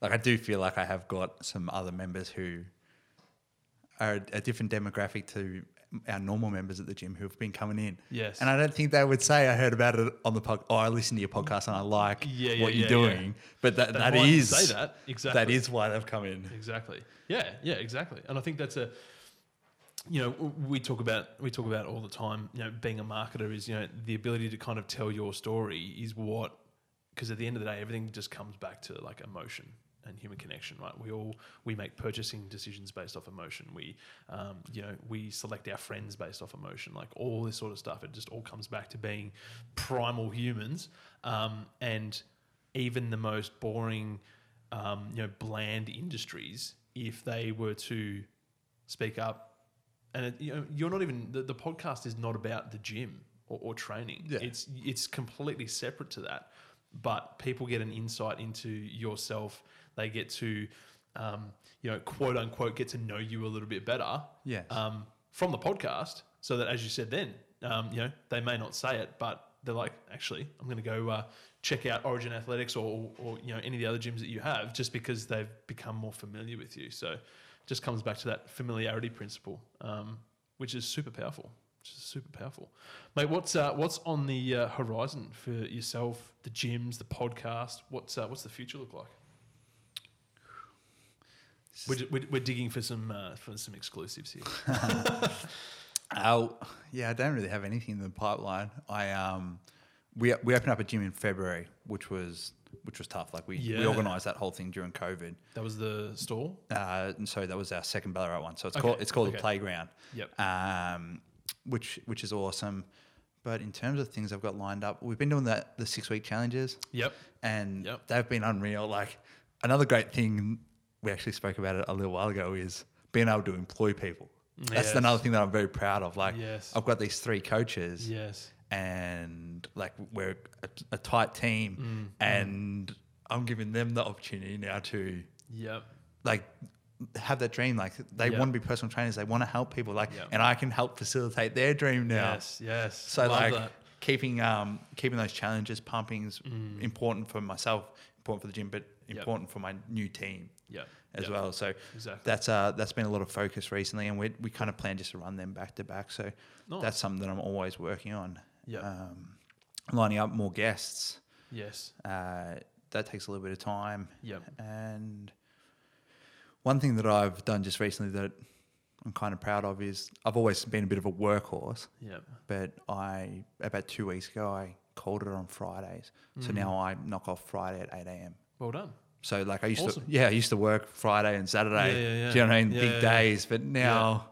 Like I do feel like I have got some other members who are a, a different demographic to our normal members at the gym who have been coming in. Yes. And I don't think they would say I heard about it on the pod or I listened to your podcast and I like Yeah, yeah, what you're yeah, doing. But that, that say that exactly. that is why they've come in. Exactly. Yeah, yeah, exactly. And I think that's a you know, we talk about we talk about all the time, you know, being a marketer is, you know, the ability to kind of tell your story is what because at the end of the day everything just comes back to like emotion and human connection, right? We all we make purchasing decisions based off emotion. We, um, you know, we select our friends based off emotion. Like all this sort of stuff, it just all comes back to being primal humans. Um, and even the most boring um, you know bland industries if they were to speak up. And it, you know, you're not even the, the podcast is not about the gym or, or training. Yeah. It's it's completely separate to that. But people get an insight into yourself. They get to, um, you know, quote unquote, get to know you a little bit better Yes. um, from the podcast. So that, as you said, then um, you know they may not say it, but they're like, actually, I'm going to go uh, check out Origin Athletics or, or you know any of the other gyms that you have, just because they've become more familiar with you. So, it just comes back to that familiarity principle, um, which is super powerful. Which is super powerful, mate. What's uh, what's on the uh, horizon for yourself, the gyms, the podcast? What's uh, what's the future look like? We're, we're, we're digging for some uh, for some exclusives here. Oh, yeah, I don't really have anything in the pipeline. I um, we we opened up a gym in February, which was which was tough. Like we, we organised that whole thing during COVID, That was the stall. uh, and so that was our second Ballarat one. So it's Okay, called it's called okay. the playground, Yep. um, which which is awesome. But in terms of things I've got lined up, we've been doing that the six week challenges, Yep. and Yep. they've been unreal. Like another great thing we actually spoke about it a little while ago is being able to employ people. That's Yes. another thing that I'm very proud of. Like Yes. I've got these three coaches, Yes. and like we're a, a tight team, Mm, and I'm giving them the opportunity now to Yep. like have that dream. Like they Yeah. want to be personal trainers, they want to help people. Like, Yeah. and I can help facilitate their dream now. Yes. Yes. So Love like that. keeping um keeping those challenges pumping is Mm. important for myself, important for the gym, but Yep. important for my new team Yep. as Yep. well. So Exactly. that's uh that's been a lot of focus recently, and we we kind of plan just to run them back to back. So Nice. that's something that I'm always working on. Yep. Um, lining up more guests. yes. Uh, that takes a little bit of time. Yep. And one thing that I've done just recently that I'm kind of proud of is I've always been a bit of a workhorse, Yep. but I about two weeks ago I called it on Fridays. So Mm. now I knock off Friday at eight a.m. Well done. So like I used Awesome. to, yeah, I used to work Friday and Saturday. Yeah, yeah, yeah. Do you know what I mean? Yeah, Big yeah, yeah. days, but now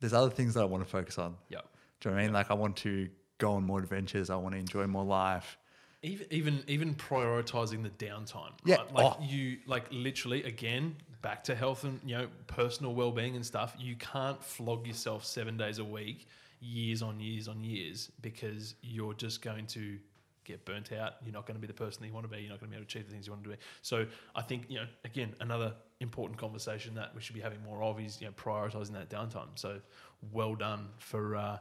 there's other things that I want to focus on. Yep. Do you know what I mean? Like I want to go on more adventures. I want to enjoy more life. Even even even prioritizing the downtime. Yeah. Right? Like Oh. you like literally again back to health and you know personal well being and stuff. You can't flog yourself seven days a week, years on years on years, because you're just going to get burnt out. You're not going to be the person that you want to be. You're not going to be able to achieve the things you want to do. So I think you know again another important conversation that we should be having more of is you know prioritizing that downtime. So well done for uh,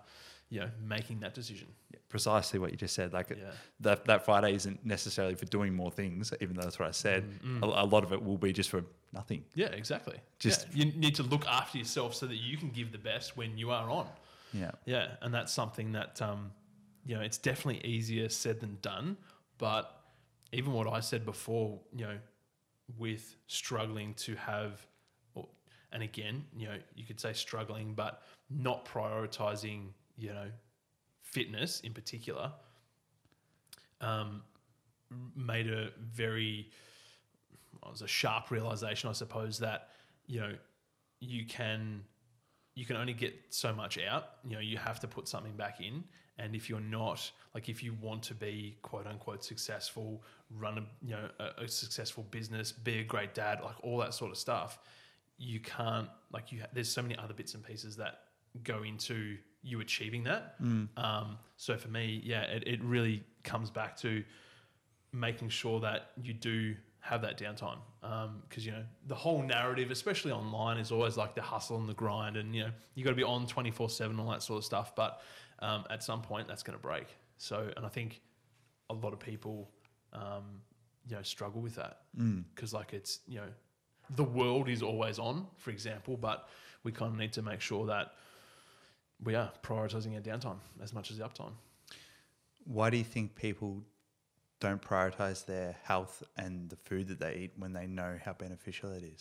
you know making that decision. Precisely what you just said. Like Yeah. that that Friday isn't necessarily for doing more things, even though that's what I said. Mm, A, a lot of it will be just for nothing. Yeah, exactly. Just- Yeah, you need to look after yourself so that you can give the best when you are on. Yeah. Yeah, and that's something that um, you know it's definitely easier said than done. But even what I said before, you know, with struggling to have, and again, you know, you could say struggling, but not prioritizing, you know, fitness in particular, um, made a very well, it was a sharp realization, I suppose, that you know you can you can only get so much out. You know, you have to put something back in, and if you're not like if you want to be quote unquote successful, run a you know a, a successful business, be a great dad, like all that sort of stuff, you can't like you. Ha- there's so many other bits and pieces that go into you achieving that. Um, so for me, yeah, it, it really comes back to making sure that you do have that downtime. Because you know the whole narrative especially online is always like the hustle and the grind and you know you got to be on 24 7 all that sort of stuff but um, at some point that's going to break. So and i think a lot of people um, you know struggle with that. Because like it's you know the world is always on for example but we kind of need to make sure that we are prioritizing our downtime as much as the uptime Why do you think people don't prioritize their health and the food that they eat when they know how beneficial it is?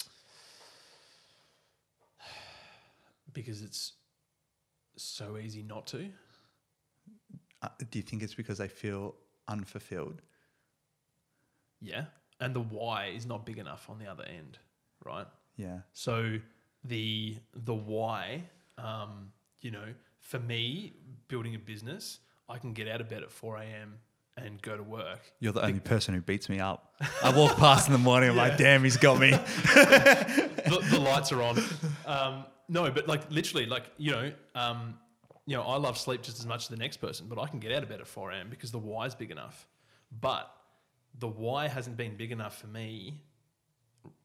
because it's so easy not to Uh, do you think it's because they feel unfulfilled? Yeah. And the why is not big enough on the other end, right? Yeah. So the the why, um, you know, for me, building a business, I can get out of bed at 4 a.m. and go to work. You're the only person who beats me up. I walk past in the morning. I'm like, damn, he's got me. the, the lights are on. Um, no, but like literally, like you know, um, you know, I love sleep just as much as the next person, but I can get out of bed at four a.m. because the why is big enough. But the why hasn't been big enough for me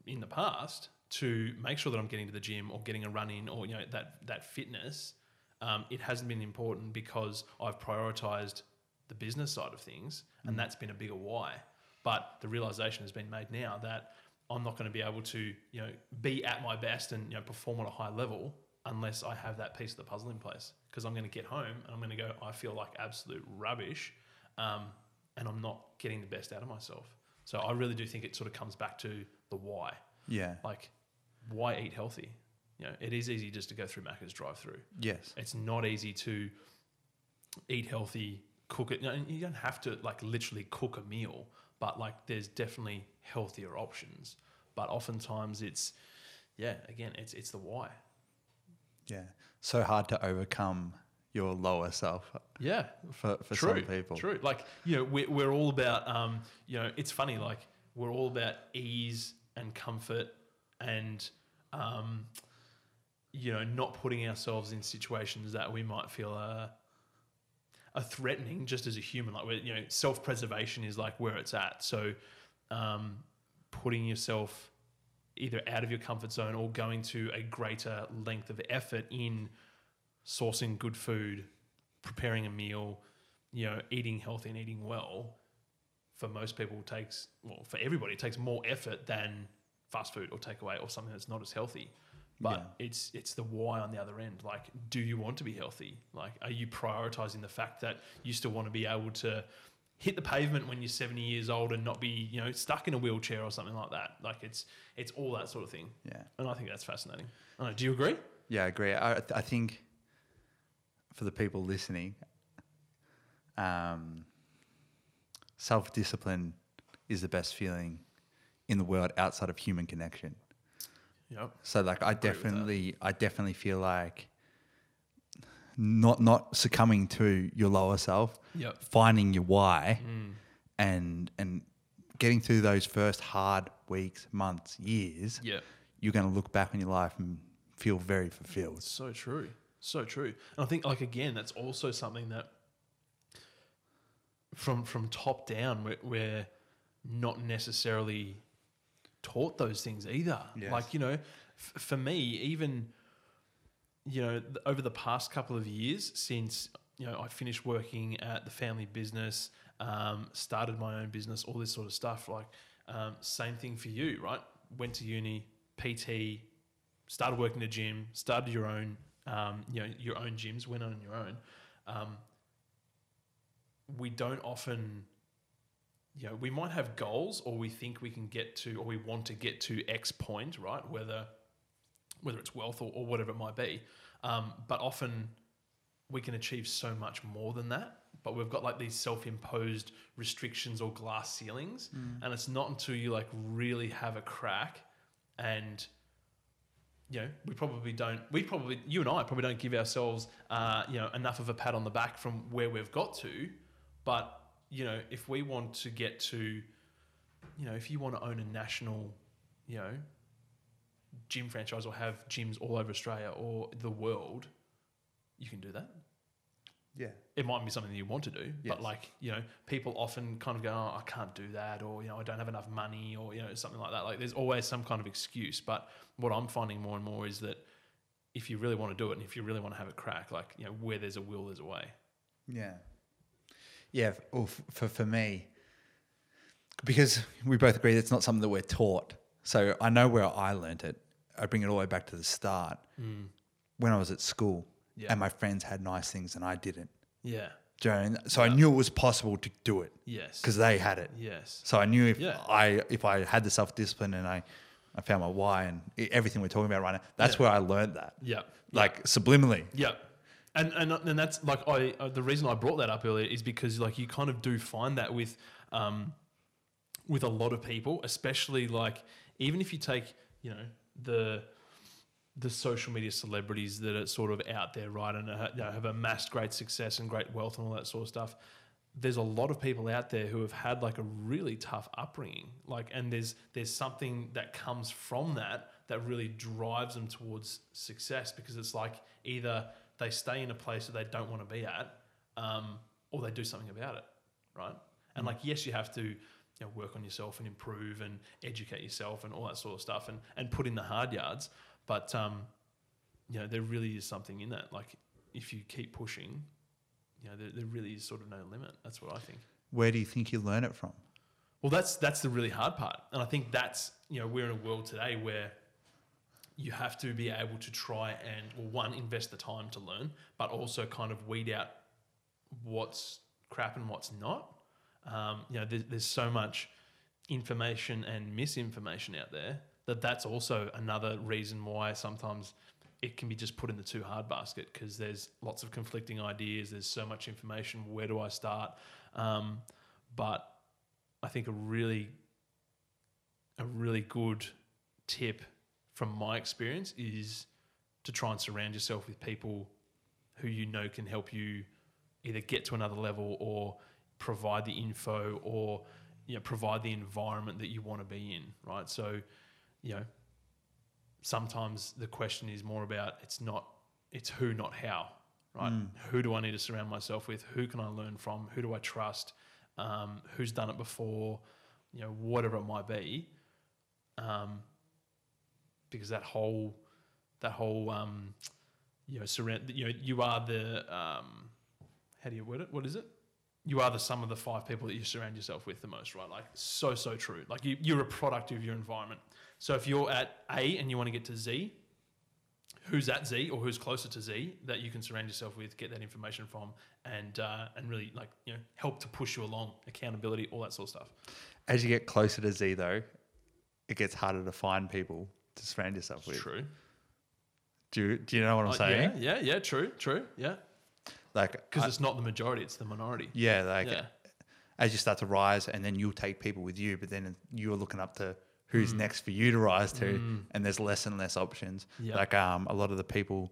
in the past to make sure that I'm getting to the gym or getting a run in or you know that that fitness. Um, it hasn't been important because I've prioritized the business side of things, and that's been a bigger why. But the realization has been made now that I'm not going to be able to, you know, be at my best and you know perform on a high level unless I have that piece of the puzzle in place. Because I'm going to get home and I'm going to go, I feel like absolute rubbish, um, and I'm not getting the best out of myself. So I really do think it sort of comes back to the why. yeah. Like, why eat healthy? You know, it is easy just to go through Macca's drive-through. Yes. It's not easy to eat healthy, cook it. You, know, you don't have to like literally cook a meal, but like there's definitely healthier options. But oftentimes it's, yeah, again, it's it's the why. Yeah. So hard to overcome your lower self Yeah, for, for true, some people. True. Like you know, we're we're all about um, you know, it's funny. Like we're all about ease and comfort and um, you know, not putting ourselves in situations that we might feel are, are threatening just as a human. Like, you know, self preservation is like where it's at. So, um, putting yourself either out of your comfort zone or going to a greater length of effort in sourcing good food, preparing a meal, you know, eating healthy and eating well, for most people takes, well, for everybody, it takes more effort than fast food or takeaway or something that's not as healthy. But it's it's the why on the other end. Like, do you want to be healthy? Like, are you prioritizing the fact that you still want to be able to hit the pavement when you're 70 years old and not be, you know, stuck in a wheelchair or something like that? Like, it's it's all that sort of thing. Yeah. And I think that's fascinating. Know, do you agree? Yeah, I agree. I, I think for the people listening, um, self discipline is the best feeling in the world outside of human connection. Yep. So like I that. definitely I definitely feel like not not succumbing to your lower self, Yep. finding your why Mm. and and getting through those first hard weeks, months, years, Yep. you're going to look back on your life and feel very fulfilled. So true. So true. And I think like again, that's also something that from from top down we're, we're not necessarily taught those things either. Yes. Like, you know, f- for me, even you know, th- over the past couple of years since you know I finished working at the family business, um, started my own business, all this sort of stuff. Like, um, same thing for you, right? Went to uni, PT, started working the gym, started your own, um, you know, your own gyms, went on your own. Um, we don't often, you know, we might have goals, or we think we can get to, or we want to get to X point, right? Whether whether it's wealth or, or whatever it might be, um, but often we can achieve so much more than that. But we've got like these self-imposed restrictions or glass ceilings, and it's not until you like really have a crack and you know, we probably don't. We probably, you and I probably don't give ourselves, uh, you know, enough of a pat on the back from where we've got to. But you know, if we want to get to, you know, if you want to own a national, you know, gym franchise or have gyms all over Australia or the world, you can do that. Yeah. It might be something that you want to do, but like you know, people often kind of go, "Oh, I can't do that," or you know, I don't have enough money, or you know, something like that. Like, there's always some kind of excuse. But what I'm finding more and more is that if you really want to do it, and if you really want to have a crack, like you know, where there's a will, there's a way. Yeah. Yeah. Well, oh, f- for, for me, because we both agree it's not something that we're taught. So I know where I learnt it. I bring it all the way back to the start mm. when I was at school Yeah. and my friends had nice things and I didn't. Yeah. Do you know I mean? So I knew it was possible to do it Yes. because they had it. yes. So I knew if Yeah. I if I had the self discipline and I, I found my why and everything we're talking about right now, that's Yeah. where I learned that. Yeah. Like subliminally. Yeah. And, and and that's like I uh, the reason I brought that up earlier is because like you kind of do find that with um with a lot of people, especially like even if you take you know the the social media celebrities that are sort of out there, right, and ha- you know, have amassed great success and great wealth and all that sort of stuff. there's a lot of people out there who have had like a really tough upbringing like and there's there's something that comes from that that really drives them towards success because it's like either they stay in a place that they don't want to be at um, or they do something about it right and like yes you have to you know, work on yourself and improve and educate yourself and all that sort of stuff and and put in the hard yards but um, you know there really is something in that like if you keep pushing you know, there, there really is sort of no limit. That's what I think. Where do you think you learn it from? Well, that's that's the really hard part, and I think that's you know we're in a world today where you have to be able to try and well, one invest the time to learn, but also kind of weed out what's crap and what's not. Um, you know, there's, there's so much information and misinformation out there that that's also another reason why sometimes it can be just put in the too hard basket because there's lots of conflicting ideas. There's so much information. Where do I start? Um, but I think a really, a really good tip from my experience is to try and surround yourself with people who you know can help you either get to another level or provide the info or you know provide the environment that you want to be in right? So you know sometimes the question is more about it's not it's who not how right? Mm. who do i need to surround myself with? Who can i learn from? Who do i trust? Um, who's done it before? You know whatever it might be. Um, because that whole that whole um, you know surround you know you are the um, how do you word it? What is it? You are the sum of the five people that you surround yourself with the most right? Like so so true. Like you, you're a product of your environment. So if you're at A and you want to get to Z, who's at Z or who's closer to Z that you can surround yourself with, get that information from, and uh, and really like you know help to push you along, accountability, all that sort of stuff. As you get closer to Z, though, it gets harder to find people to surround yourself with. True. Do you, do you know what I'm Uh, saying? yeah, yeah, yeah, true, true, yeah. Like, Because it's not the majority; it's the minority. yeah, like yeah, as you start to rise, and then you'll take people with you, but then you're looking up to who's Mm. next for you to rise to, Mm. and there's less and less options. Yeah. Like, um, a lot of the people,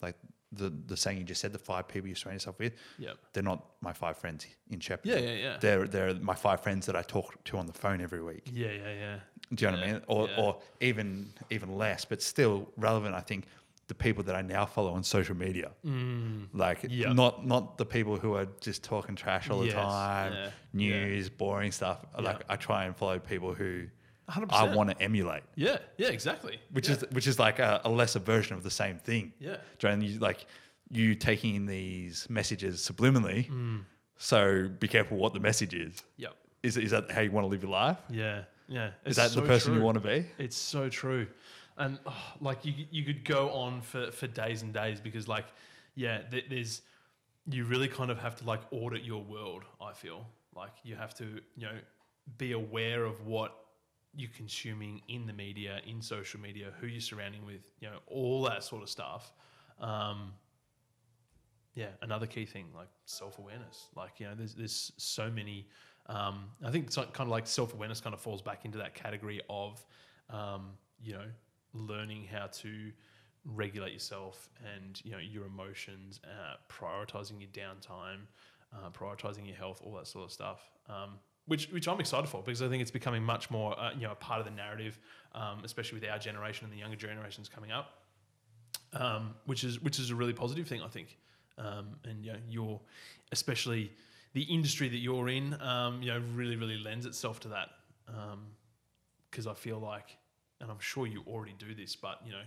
like the the saying you just said, the five people you surround yourself with, yeah, they're not my five friends in Shepherd. yeah, yeah, yeah, They're they're my five friends that I talk to on the phone every week. yeah, yeah, yeah. Do you know what I mean? Or yeah. or even even less, but still relevant. I think the people that I now follow on social media, Mm. like Yeah. not not the people who are just talking trash all the Yes, time, yeah, news, boring stuff. Like I try and follow people who 100%. I want to emulate, Yeah, yeah, exactly. which yeah. is which is like a, a lesser version of the same thing. yeah, Do you know, and you like you taking in these messages subliminally. Mm. So be careful what the message is. yep, Is is that how you want to live your life? yeah, yeah. Is It's that the so person you want to be? It's so true, and oh, like you you could go on for for days and days because like yeah, th- there's you really kind of have to like audit your world. I feel like you have to you know be aware of what you're consuming in the media, in social media, who you're surrounding with, you know, all that sort of stuff. Um, yeah, another key thing like self awareness. Like you know, there's there's so many. Um, I think it's kind of like self awareness kind of falls back into that category of, um, you know, learning how to regulate yourself and you know your emotions, uh, prioritizing your downtime, uh, prioritizing your health, all that sort of stuff. Um, which, which I'm excited for because I think it's becoming much more uh, you know a part of the narrative, um, especially with our generation and the younger generations coming up, um, which is which is a really positive thing I think. Um, and you know, you're especially the industry that you're in, um, you know, really really lends itself to that because I feel like, and I'm sure you already do this, but you know,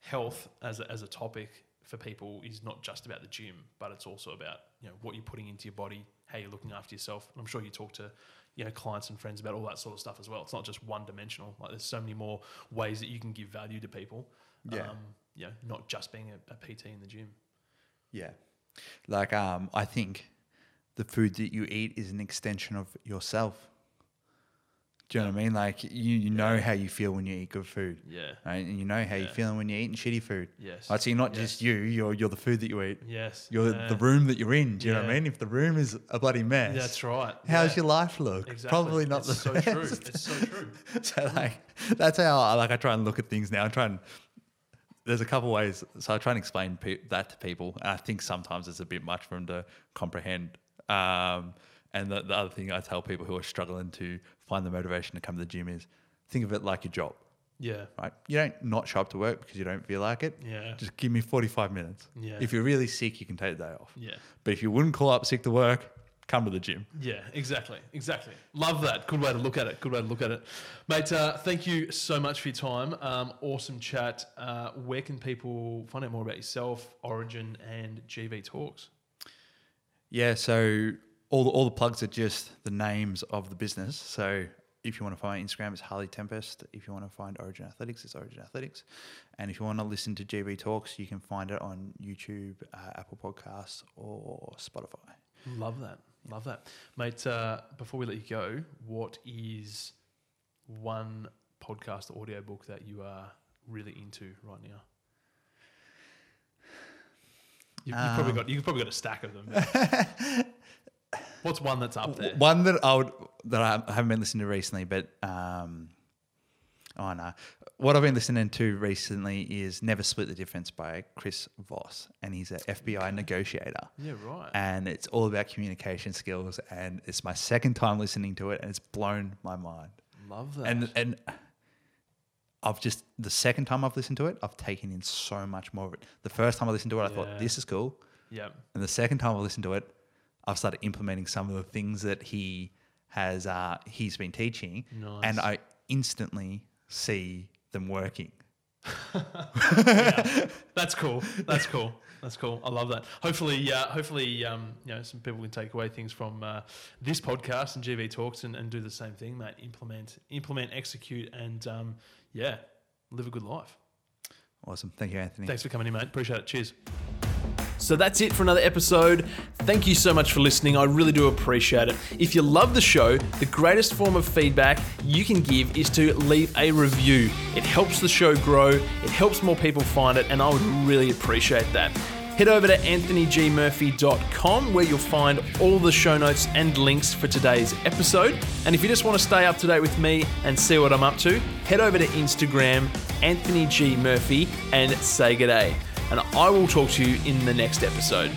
health as a, as a topic for people is not just about the gym, but it's also about you know what you're putting into your body, how you're looking after yourself. And I'm sure you talk to you know clients and friends about all that sort of stuff as well. It's not just one dimensional. Like there's so many more ways that you can give value to people. Yeah. Um, you know, not just being a, a PT in the gym. Yeah. Like um I think the food that you eat is an extension of yourself. Do you know what I mean? Like you, you know how you feel when you eat good food. Yeah. Right? And you know how you're feeling when you're eating shitty food. Yes. So you're not Yes. just you, you're you're the food that you eat. Yes. You're Yeah. the room that you're in. Do you know what I Yeah. mean? If the room is a bloody mess, That's right. how's Yeah. your life look? Exactly. Probably not It's the so best. true. It's so true. so like that's how I like I try and look at things now. I try and there's a couple ways. So I try and explain pe- that to people, and I think sometimes it's a bit much for them to comprehend. Um, and the, the other thing I tell people who are struggling to find the motivation to come to the gym is think of it like your job, Yeah. right? You don't not show up to work because you don't feel like it. Yeah. Just give me 45 minutes. Yeah. If you're really sick, you can take the day off. Yeah. But if you wouldn't call up sick to work, come to the gym. Yeah, exactly, exactly. Love that. Good way to look at it. Good way to look at it, mate. Uh, thank you so much for your time. Um, awesome chat. Uh, where can people find out more about yourself, Origin, and GV Talks? Yeah, so all the, all the plugs are just the names of the business. So if you want to find Instagram, it's Harley Tempest. If you want to find Origin Athletics, it's Origin Athletics. And if you want to listen to GV Talks, you can find it on YouTube, uh, Apple Podcasts, or Spotify. Love that. Love that, mate. Uh, before we let you go, what is one podcast or audio book that you are really into right now? You, you've probably Um, got you've probably got a stack of them. What's one that's up there? One that I would that I haven't been listening to recently, but um, oh no, what I've been listening to recently is "Never Split the Difference" by Chris Voss, and he's an FBI negotiator. Yeah, right. and it's all about communication skills. And it's my second time listening to it, and it's blown my mind. Love that. And and I've just the second time I've listened to it, I've taken in so much more of it. The first time I listened to it, I Yeah. thought this is cool, yeah, and the second time I listened to it, I've started implementing some of the things that he has uh, he's been teaching, and I instantly see them working. that's cool. That's cool. That's cool. I love that. Hopefully, uh, hopefully, um, you know, some people can take away things from uh, this podcast and GV Talks and, and do the same thing, mate. Implement, implement, execute, and um, yeah, live a good life. Awesome, thank you, Anthony. Thanks for coming in, mate. Appreciate it. Cheers. So that's it for another episode. Thank you so much for listening. I really do appreciate it. If you love the show, the greatest form of feedback you can give is to leave a review. It helps the show grow, it helps more people find it, and I would really appreciate that. Head over to anthonygmurphy.com where you'll find all the show notes and links for today's episode. And if you just want to stay up to date with me and see what I'm up to, head over to Instagram, Anthony G. Murphy, and say good day and I will talk to you in the next episode.